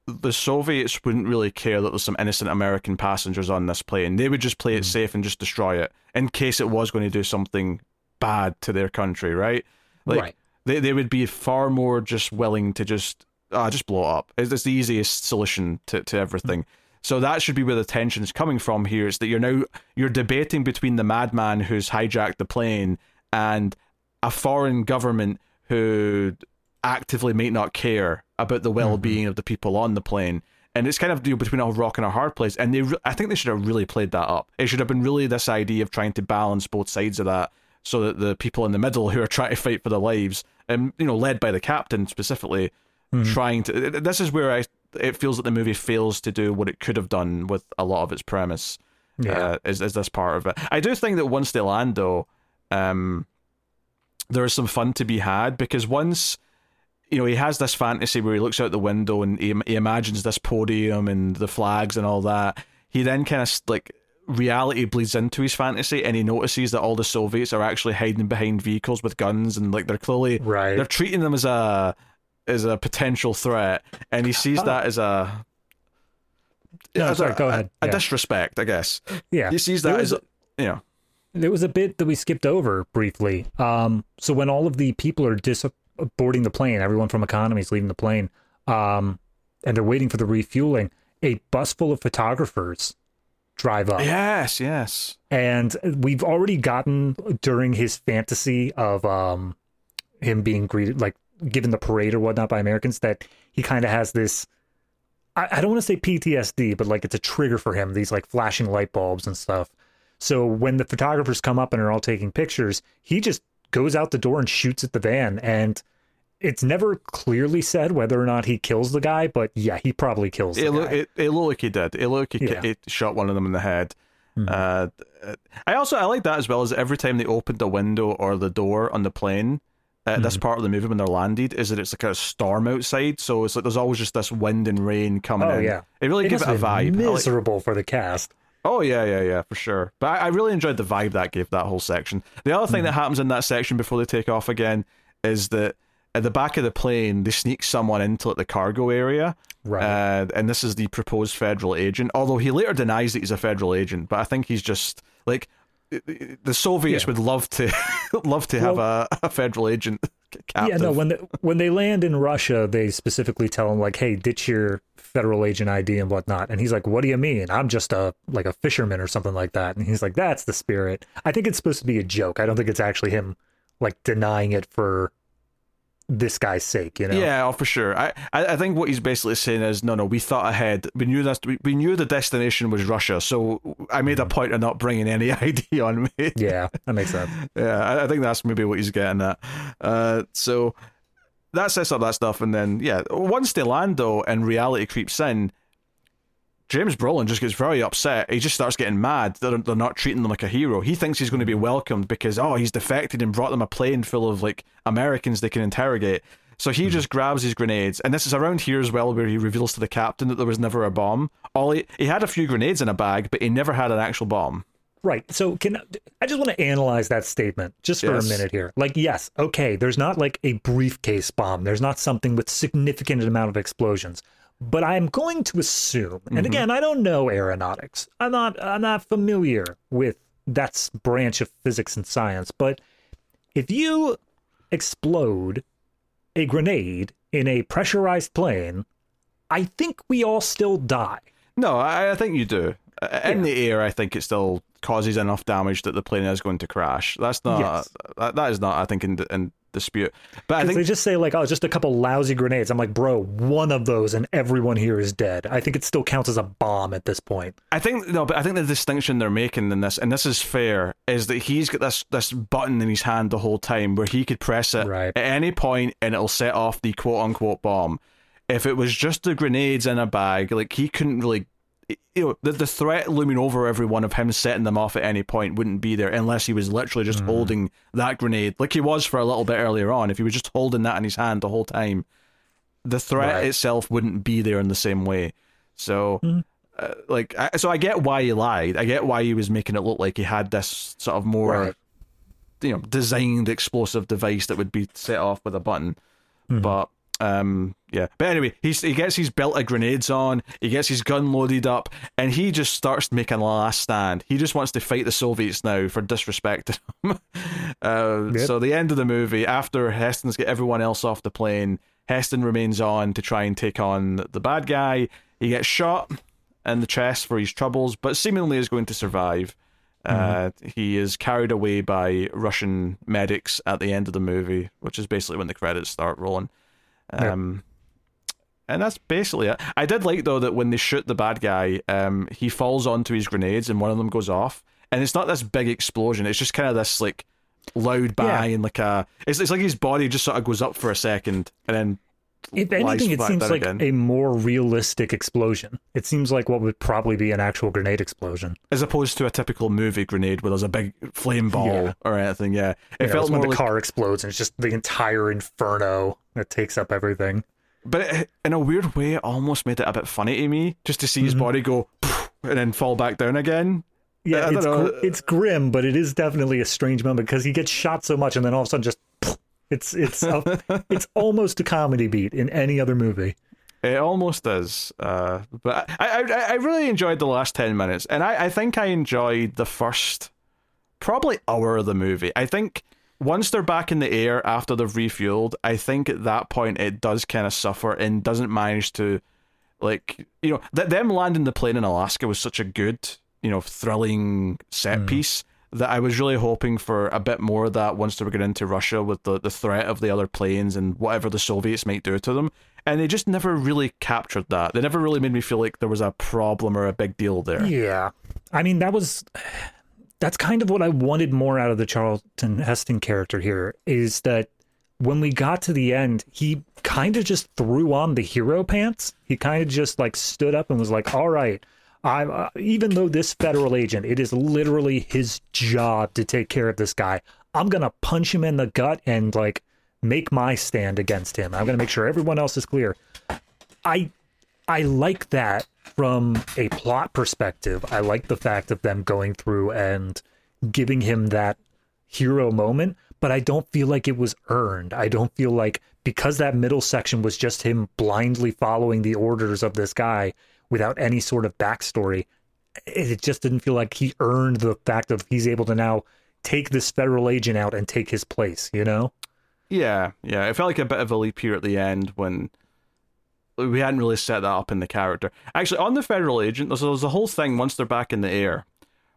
the Soviets wouldn't really care that there's some innocent American passengers on this plane. They would just play it mm. safe and just destroy it in case it was going to do something bad to their country, right? Like Right. they they would be far more just willing to just ah just blow it up. It's, it's the easiest solution to to everything. Mm. So that should be where the tension is coming from here. Is that you're now you're debating between the madman who's hijacked the plane and a foreign government who actively might not care about the mm-hmm. well-being of the people on the plane and it's kind of you know, between a rock and a hard place and they re- i think they should have really played that up it should have been really this idea of trying to balance both sides of that so that the people in the middle who are trying to fight for their lives and you know led by the captain specifically trying to this is where i it feels that the movie fails to do what it could have done with a lot of its premise Yeah. uh, is, is this part of it i do think that once they land though um there is some fun to be had because once you know he has this fantasy where he looks out the window and he, he imagines this podium and the flags and all that he then kind of like reality bleeds into his fantasy and he notices that all the soviets are actually hiding behind vehicles with guns and like they're clearly Right. they're treating them as a as a potential threat and he sees that as a No, as sorry, a, go ahead. a, Yeah. disrespect i guess Yeah. he sees that was as you know There was a bit that we skipped over briefly. Um, so when all of the people are dis- boarding the plane, everyone from economy is leaving the plane, um, and they're waiting for the refueling. A bus full of photographers drive up, yes yes and we've already gotten during his fantasy of um, him being greeted, like given the parade or whatnot by Americans, that he kind of has this. I, I don't want to say PTSD, but like it's a trigger for him. These like flashing light bulbs and stuff. So when the photographers come up and are all taking pictures, he just goes out the door and shoots at the van. And it's never clearly said whether or not he kills the guy, but yeah, he probably kills the It, guy. look, it, it looked like he did. It looked like he, Yeah. Mm-hmm. shot one of them in the head. Uh, I also I like that as well as every time they opened the window or the door on the plane, uh, this Mm-hmm. part of the movie when they're landed is that it's like a storm outside, so it's like there's always just this wind and rain coming Oh, in. yeah. it really it gives it a vibe. I like- miserable for the cast. Oh yeah, yeah, yeah, for sure. But I, I really enjoyed the vibe that gave that whole section. The other Mm-hmm. thing that happens in that section before they take off again is that at the back of the plane they sneak someone into like, the cargo area, Right. Uh, and this is the proposed federal agent. Although he later denies that he's a federal agent, but I think he's just like the Soviets Yeah. would love to love to have a, a federal agent captive. Yeah, no. When they, when they land in Russia, they specifically tell him like, "Hey, ditch your federal agent ID and whatnot." And he's like, "What do you mean? I'm just a like a fisherman or something like that." And he's like, "That's the spirit." I think it's supposed to be a joke. I don't think it's actually him like denying it for this guy's sake. You know? Yeah, oh, for sure. I, I think what he's basically saying is, no, no, we thought ahead. We knew this. We, we knew the destination was Russia, so I made a point of not bringing any ID on me. Yeah, that makes sense. yeah, I, I think that's maybe what he's getting at. Uh, so that sets up that stuff, and then yeah, once they land though, and reality creeps in, James Brolin just gets very upset. He just starts getting mad. They're, they're not treating him like a hero. He thinks he's going to be welcomed because oh, he's defected and brought them a plane full of like Americans they can interrogate. So he hmm. just grabs his grenades, and this is around here as well, where he reveals to the captain that there was never a bomb. All he, he had a few grenades in a bag, but he never had an actual bomb. Right. So can I just want to analyze that statement just for Yes. a minute here. Like yes, okay, there's not like a briefcase bomb. There's not something with significant amount of explosions. But I'm going to assume, and mm-hmm. again, I don't know aeronautics. I'm not I'm not familiar with that branch of physics and science, but if you explode a grenade in a pressurized plane, I think we all still die. No, I, I think you do. In the air, I think it still causes enough damage that the plane is going to crash. That's not. Yes. that, that is not. I think in, in dispute. But I think they just say like, oh, just a couple lousy grenades. I'm like, bro, one of those and everyone here is dead. I think it still counts as a bomb at this point. I think no, but I think the distinction they're making in this, and this is fair, is that he's got this this button in his hand the whole time where he could press it Right. at any point and it'll set off the quote unquote bomb. If it was just the grenades in a bag, like he couldn't really. You know, the, the threat looming over everyone of him setting them off at any point wouldn't be there unless he was literally just hmm. holding that grenade, like he was for a little bit earlier on. If he was just holding that in his hand the whole time, the threat Right. itself wouldn't be there in the same way. So, hmm. uh, like, I, so I get why he lied. I get why he was making it look like he had this sort of more, Right. you know, designed explosive device that would be set off with a button. Hmm. But um, yeah. But anyway, he's he gets his belt of grenades on. He gets his gun loaded up, and he just starts making a last stand. He just wants to fight the Soviets now for disrespecting them. uh, Yep. So the end of the movie, after Heston's get everyone else off the plane, Heston remains on to try and take on the bad guy. He gets shot in the chest for his troubles, but seemingly is going to survive. Uh, he is carried away by Russian medics at the end of the movie, which is basically when the credits start rolling. Um, And that's basically it. I did like though that when they shoot the bad guy, um, he falls onto his grenades and one of them goes off, and it's not this big explosion. It's just kind of this like loud bang Yeah. and like a. It's it's like his body just sort of goes up for a second and then. If anything, it seems like again. a more realistic explosion. It seems like what would probably be an actual grenade explosion. as opposed to a typical movie grenade where there's a big flame ball Yeah. or anything. Yeah, it know, felt when the like, car explodes and it's just the entire inferno that takes up everything. but it, in a weird way, it almost made it a bit funny to me just to see Mm-hmm. his body go and then fall back down again. Yeah, it's gr- it's grim, but it is definitely a strange moment because he gets shot so much and then all of a sudden just it's it's a, it's almost a comedy beat in any other movie. It almost is, uh, but I, I I really enjoyed the last ten minutes, and I, I think I enjoyed the first probably hour of the movie. I think once they're back in the air after they've refueled, I think at that point it does kind of suffer and doesn't manage to like you know th- them landing the plane in Alaska was such a good you know thrilling set piece that I was really hoping for a bit more of that once they were getting into Russia with the, the threat of the other planes and whatever the Soviets might do to them. And they just never really captured that. They never really made me feel like there was a problem or a big deal there. Yeah. I mean, that was that's kind of what I wanted more out of the Charlton Heston character here is that when we got to the end, he kind of just threw on the hero pants. He kind of just like stood up and was like, "All right, I'm uh, even though this federal agent, it is literally his job to take care of this guy. I'm to punch him in the gut and like make my stand against him. I'm to make sure everyone else is clear." I I like that from a plot perspective. I like the fact of them going through and giving him that hero moment, but I don't feel like it was earned. I don't feel like because that middle section was just him blindly following the orders of this guy without any sort of backstory, it just didn't feel like he earned the fact of he's able to now take this federal agent out and take his place, you know? Yeah, yeah. It felt like a bit of a leap here at the end when we hadn't really set that up in the character. Actually, on the federal agent, there's, there's a whole thing once they're back in the air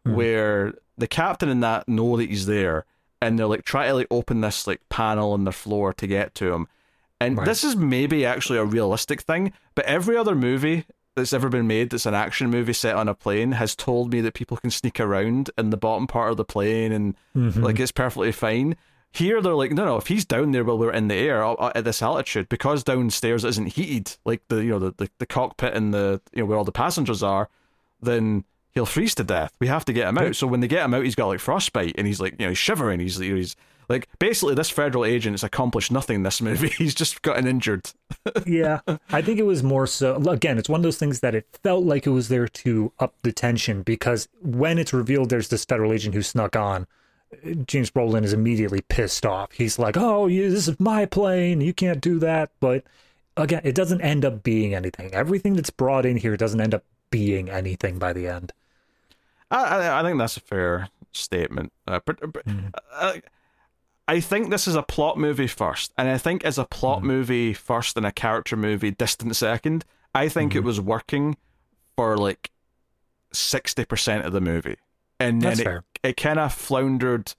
hmm. where the captain and that know that he's there and they're like try to like open this like panel on the floor to get to him. And Right. this is maybe actually a realistic thing, but every other movie that's ever been made that's an action movie set on a plane has told me that people can sneak around in the bottom part of the plane and like it's perfectly fine. Here they're like, no, no. If he's down there while we're in the air uh, at this altitude, because downstairs isn't heated, like the you know the, the, the cockpit and the you know where all the passengers are, then he'll freeze to death. We have to get him out. So when they get him out, he's got like frostbite and he's like you know he's shivering. He's he's like basically this federal agent has accomplished nothing in this movie. he's just gotten injured. yeah i think it was more so again it's one of those things that it felt like it was there to up the tension because when it's revealed there's this federal agent who snuck on james brolin is immediately pissed off he's like oh you, this is my plane you can't do that but again it doesn't end up being anything everything that's brought in here doesn't end up being anything by the end I, I I think that's a fair statement. Uh, but, but, uh, I think this is a plot movie first, and I think as a plot movie first and a character movie distant second. I think it was working for like sixty percent of the movie, and then That's it, fair. it kind of floundered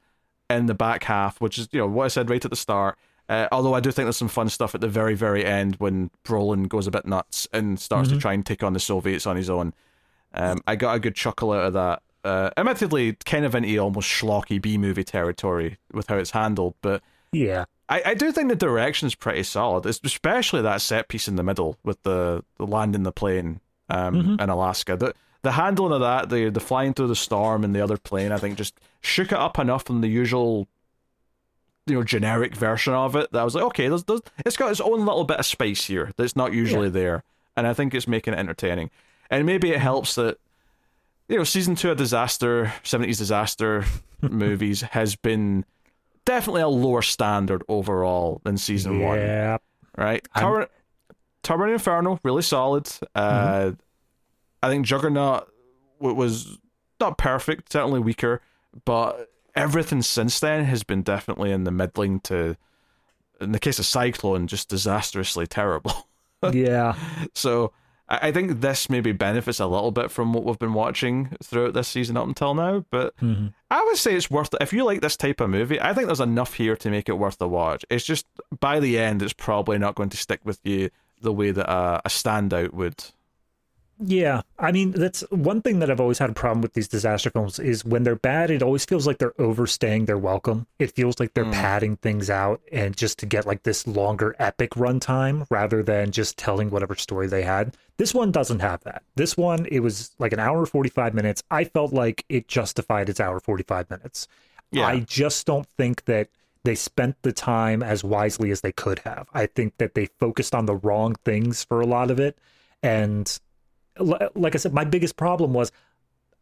in the back half, which is you know what I said right at the start. Uh, although I do think there's some fun stuff at the very very end when Brolin goes a bit nuts and starts to try and take on the Soviets on his own. Um, I got a good chuckle out of that. Uh, admittedly, kind of into almost schlocky B movie territory with how it's handled, but Yeah. I, I do think the direction's pretty solid, es- especially that set piece in the middle with the, the landing the plane um, in Alaska. The the handling of that, the the flying through the storm and the other plane, I think just shook it up enough from the usual, you know, generic version of it that I was like, okay, there's, there's, it's got its own little bit of space here that's not usually there, and I think it's making it entertaining. And maybe it helps that you know, season two of disaster, seventies disaster movies has been definitely a lower standard overall than season one. Yeah. Right? Tower, Towering Inferno, really solid. Uh, I think Juggernaut was not perfect, certainly weaker, but everything since then has been definitely in the middling to, in the case of Cyclone, just disastrously terrible. Yeah. So I I think this maybe benefits a little bit from what we've been watching throughout this season up until now. But mm-hmm. I would say it's worth it. If you like this type of movie, I think there's enough here to make it worth the watch. It's just by the end, it's probably not going to stick with you the way that a, a standout would. Yeah, I mean that's one thing that I've always had a problem with these disaster films is when they're bad, it always feels like they're overstaying their welcome. It feels like they're hmm. padding things out and just to get like this longer epic runtime rather than just telling whatever story they had. This one doesn't have that. This one it was like an hour forty five minutes. I felt like it justified its hour forty five minutes. Yeah. I just don't think that they spent the time as wisely as they could have. I think that they focused on the wrong things for a lot of it and like I said, my biggest problem was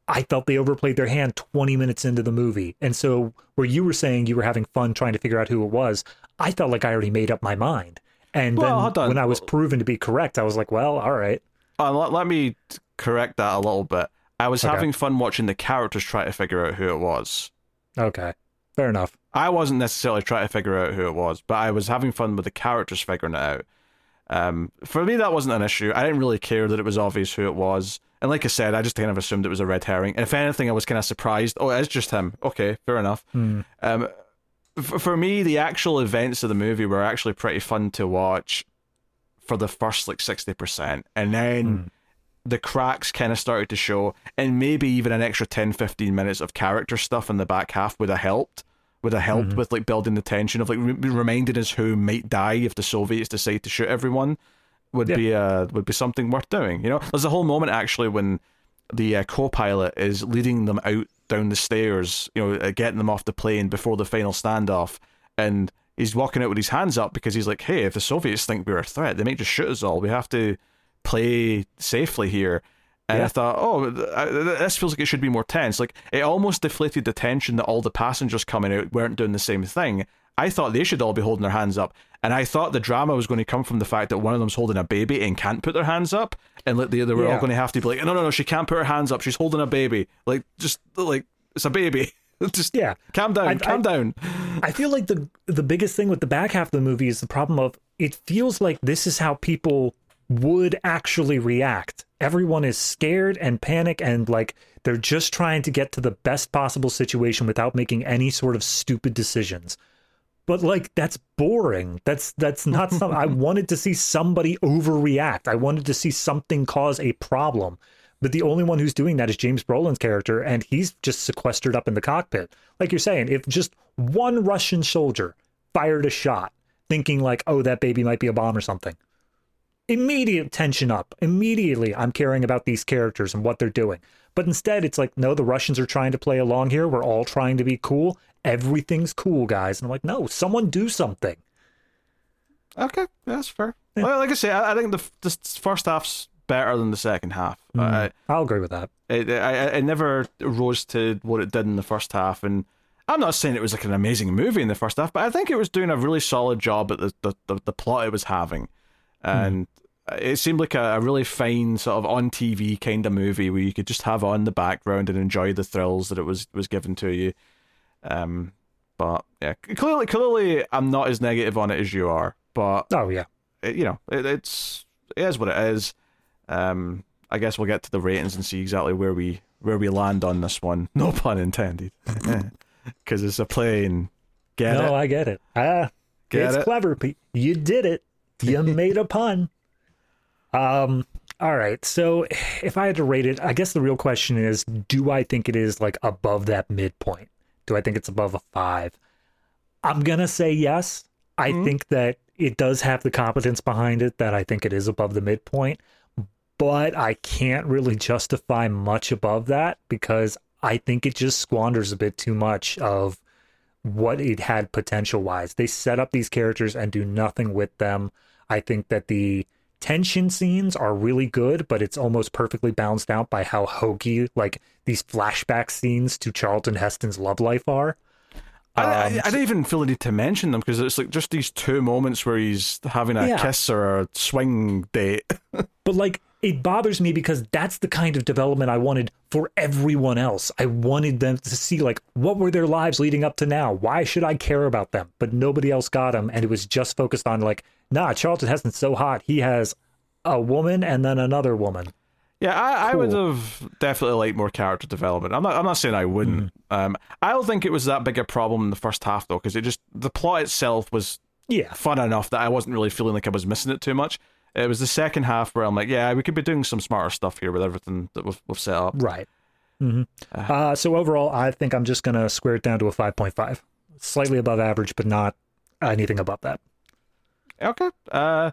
I felt they overplayed their hand 20 minutes into the movie. And so, where you were saying you were having fun trying to figure out who it was, I felt like I already made up my mind. And Well, then when I was proven to be correct, I was like, well, all right. Uh, let, let me correct that a little bit. I was Okay. having fun watching the characters try to figure out who it was. Okay. Fair enough. I wasn't necessarily trying to figure out who it was, but I was having fun with the characters figuring it out. Um, for me, that wasn't an issue. I didn't really care that it was obvious who it was. And like I said, I just kind of assumed it was a red herring. And if anything, I was kind of surprised. Oh, it's just him. Okay, fair enough. Um, f- for me, the actual events of the movie were actually pretty fun to watch for the first like 60%. And then the cracks kind of started to show. And maybe even an extra 10, 15 minutes of character stuff in the back half would have helped. Would have helped with like building the tension of like re- reminding us who might die if the Soviets decide to shoot everyone would Yeah. be uh would be something worth doing. You know, there's a whole moment actually when the uh, co-pilot is leading them out down the stairs, you know, uh, getting them off the plane before the final standoff, and he's walking out with his hands up because he's like, "Hey, if the Soviets think we're a threat, they might just shoot us all. We have to play safely here." And I thought, oh, th- I- th- this feels like it should be more tense. Like it almost deflated the tension that all the passengers coming out weren't doing the same thing. I thought they should all be holding their hands up, and I thought the drama was going to come from the fact that one of them's holding a baby and can't put their hands up, and like they, they were all going to have to be like, no, no, no, she can't put her hands up. She's holding a baby. Like just like it's a baby. just Yeah. calm down, I- calm I- down. I feel like the the biggest thing with the back half of the movie is the problem of it feels like this is how people would actually react. Everyone is scared and panic and like they're just trying to get to the best possible situation without making any sort of stupid decisions. But like that's boring. That's that's not something I wanted to see somebody overreact. I wanted to see something cause a problem. But the only one who's doing that is James Brolin's character, and he's just sequestered up in the cockpit. Like you're saying, if just one Russian soldier fired a shot, thinking like, "Oh, that baby might be a bomb or something," immediate tension up. Immediately, I'm caring about these characters and what they're doing. But instead, it's like, no, the Russians are trying to play along here. We're all trying to be cool. Everything's cool, guys. And I'm like, no, someone do something. Okay, that's fair. Well, like I say, I, I think the, the first half's better than the second half. Mm. I, I'll agree with that. it, I, I- it never rose to what it did in the first half, and I'm not saying it was like an amazing movie in the first half, but I think it was doing a really solid job at the the, the, the plot it was having, and it seemed like a, a really fine sort of on TV kind of movie where you could just have on the background and enjoy the thrills that it was was given to you. Um, but yeah, clearly, clearly, I'm not as negative on it as you are, but Oh yeah, it, you know, it, it's it is what it is. Um, I guess we'll get to the ratings and see exactly where we where we land on this one. No pun intended, because it's a plane. Get no, it? I get it. Ah, Get it's it? clever. Pete. You did it. You made a pun. Um. All right. So, if I had to rate it, I guess the real question is: Do I think it is like above that midpoint? Do I think it's above a five? I'm gonna say yes. I think that it does have the competence behind it that I think it is above the midpoint, but I can't really justify much above that because I think it just squanders a bit too much of what it had potential wise. They set up these characters and do nothing with them. I think that the tension scenes are really good, but it's almost perfectly balanced out by how hokey like these flashback scenes to Charlton Heston's love life are. I, Um, I, I don't even feel the need to mention them because it's like just these two moments where he's having a Yeah. kiss or a swing date. But like it bothers me because that's the kind of development I wanted for everyone else. I wanted them to see like what were their lives leading up to now? Why should I care about them? But nobody else got them and it was just focused on like, nah, Charlton Heston's so hot. He has a woman and then another woman. Yeah, I, I would have definitely liked more character development. I'm not. I'm not saying I wouldn't. Mm-hmm. Um, I don't think it was that big a problem in the first half though, because it just the plot itself was Yeah. fun enough that I wasn't really feeling like I was missing it too much. It was the second half where I'm like, yeah, we could be doing some smarter stuff here with everything that we've, we've set up. Right. hmm Uh, so overall, I think I'm just gonna square it down to a 5.5, slightly above average, but not anything above that. Okay. Uh,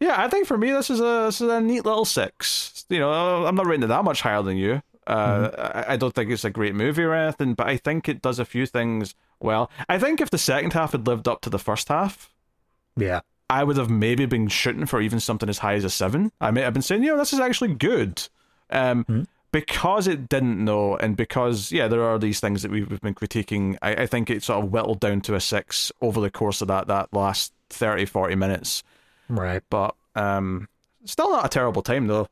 yeah, I think for me this is a this is a neat little six. You know, I'm not rating it that much higher than you. Uh, I, I don't think it's a great movie or anything, but I think it does a few things well. I think if the second half had lived up to the first half, Yeah. I would have maybe been shooting for even something as high as a seven. I may have been saying, you know, this is actually good. Um, Because it didn't know, and because, yeah, there are these things that we've we've been critiquing, I, I think it sort of whittled down to a six over the course of that, that last 30, 40 minutes. Right. But um, still not a terrible time, though.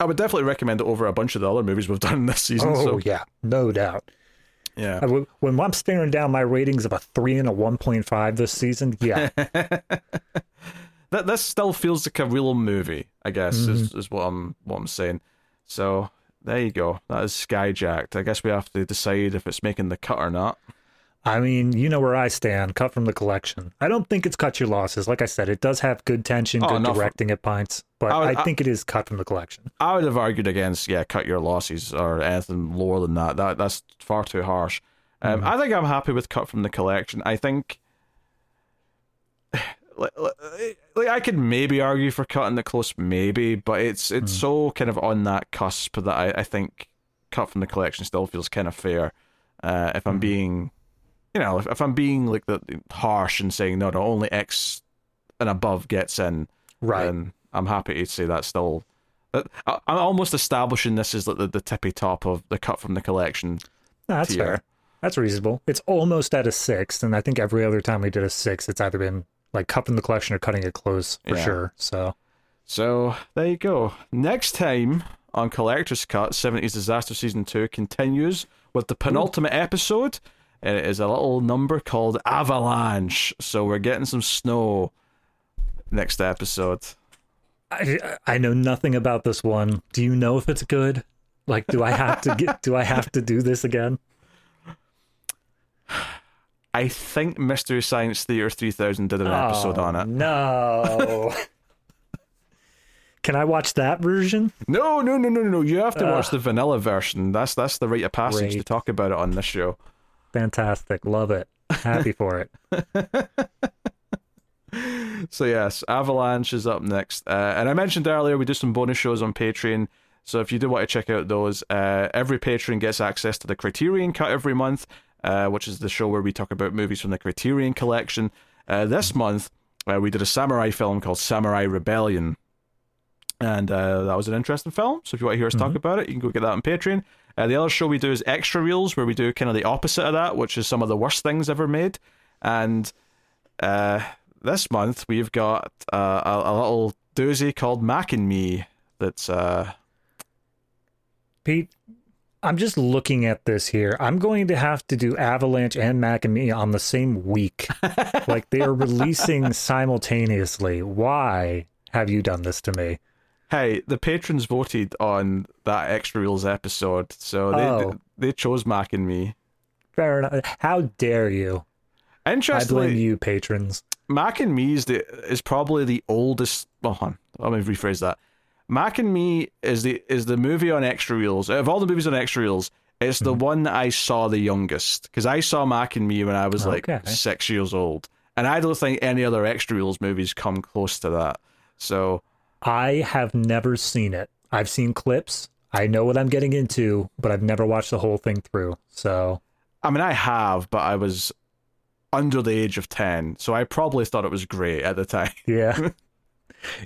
I would definitely recommend it over a bunch of the other movies we've done this season. Oh so, yeah, no doubt. yeah. W- When I'm staring down my ratings of a three and a 1.5 this season, yeah, that this still feels like a real movie, I guess, is, is what I'm what I'm saying. So there you go. That is Skyjacked. I guess we have to decide if it's making the cut or not. I mean, you know where I stand. Cut from the collection. I don't think it's cut your losses. Like I said, it does have good tension, Oh, good directing at pints, but I I, would- I- think it is cut from the collection. I would have argued against yeah, cut your losses or anything lower than that. That that's far too harsh. Um, I think I'm happy with cut from the collection. I think. Like, like- I could maybe argue for cutting the close, maybe, but it's it's so kind of on that cusp that I, I think cut from the collection still feels kind of fair. Uh, if I'm being, you know, if, if I'm being like the harsh and saying no, no, only X and above gets in, Right. then I'm happy to say that's still. that- I- I'm almost establishing this as like the, the tippy top of the cut from the collection. No, that's tier. fair. That's reasonable. It's almost at a six, and I think every other time we did a six, it's either been like cut from the collection or cutting it close for Yeah. sure. So So there you go. Next time on Collector's Cut, 70s Disaster Season 2 continues with the penultimate episode. And it is a little number called Avalanche. So we're getting some snow next episode. I I know nothing about this one. Do you know if it's good? Like, do I have to get? do I have to do this again? I think Mystery Science Theater 3000 did an oh, episode Oh, on it. No. Can I watch that version? No, no, no, no, no, no. You have to uh, watch the vanilla version. That's that's the rite of passage to talk about it on this show. Fantastic. Love it. Happy for it. So yes, Avalanche is up next, uh, and I mentioned earlier we do some bonus shows on Patreon. So if you do want to check out those, uh, every patron gets access to the Criterion Cut every month, uh, which is the show where we talk about movies from the Criterion Collection. Uh, this month uh, we did a samurai film called Samurai Rebellion, and uh, that was an interesting film. So if you want to hear us talk about it, you can go get that on Patreon. Uh, the other show we do is Extra Reels, where we do kind of the opposite of that, which is some of the worst things ever made, and uh, this month we've got uh, a, a little doozy called Mac and Me. That's uh, Pete, I'm just looking at this here. I'm going to have to do Avalanche and Mac and Me on the same week. like they are releasing simultaneously. Why have you done this to me? Hey, the patrons voted on that Extra Reels episode, so they Oh. they chose Mac and me. Fair enough. How dare you? I blame you, patrons. Mac and Me is the is probably the oldest. Well, hold on, let me rephrase that. Mac and Me is the is the movie on Extra Reels. Of all the movies on Extra Reels, it's Mm-hmm. the one that I saw the youngest because I saw Mac and Me when I was like Okay. six years old, and I don't think any other Extra Reels movies come close to that. So I have never seen it. I've seen clips. I know what I'm getting into, but I've never watched the whole thing through. So I mean, I have, but I was under the age of ten, so I probably thought it was great at the time. yeah.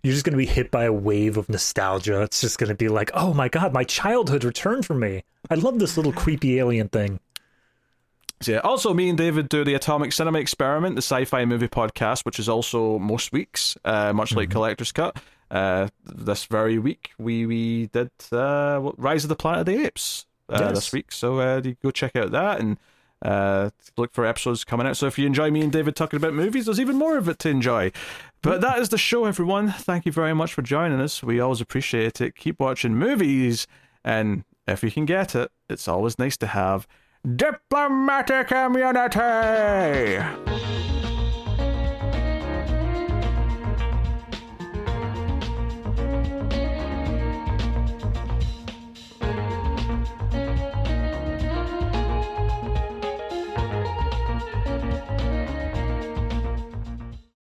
You're just going to be hit by a wave of nostalgia. It's just going to be like, oh my God, my childhood returned for me. I love this little creepy alien thing. So, yeah. Also, me and David do the Atomic Cinema Experiment, the sci-fi movie podcast, which is also most weeks, uh, much like Collector's Cut. Uh, this very week, we we did uh, what- Rise of the Planet of the Apes uh, Yes. this week. So uh, you go check out that and uh, look for episodes coming out. So if you enjoy me and David talking about movies, there's even more of it to enjoy. But that is the show, everyone. Thank you very much for joining us. We always appreciate it. Keep watching movies, and if you can get it, it's always nice to have diplomatic immunity.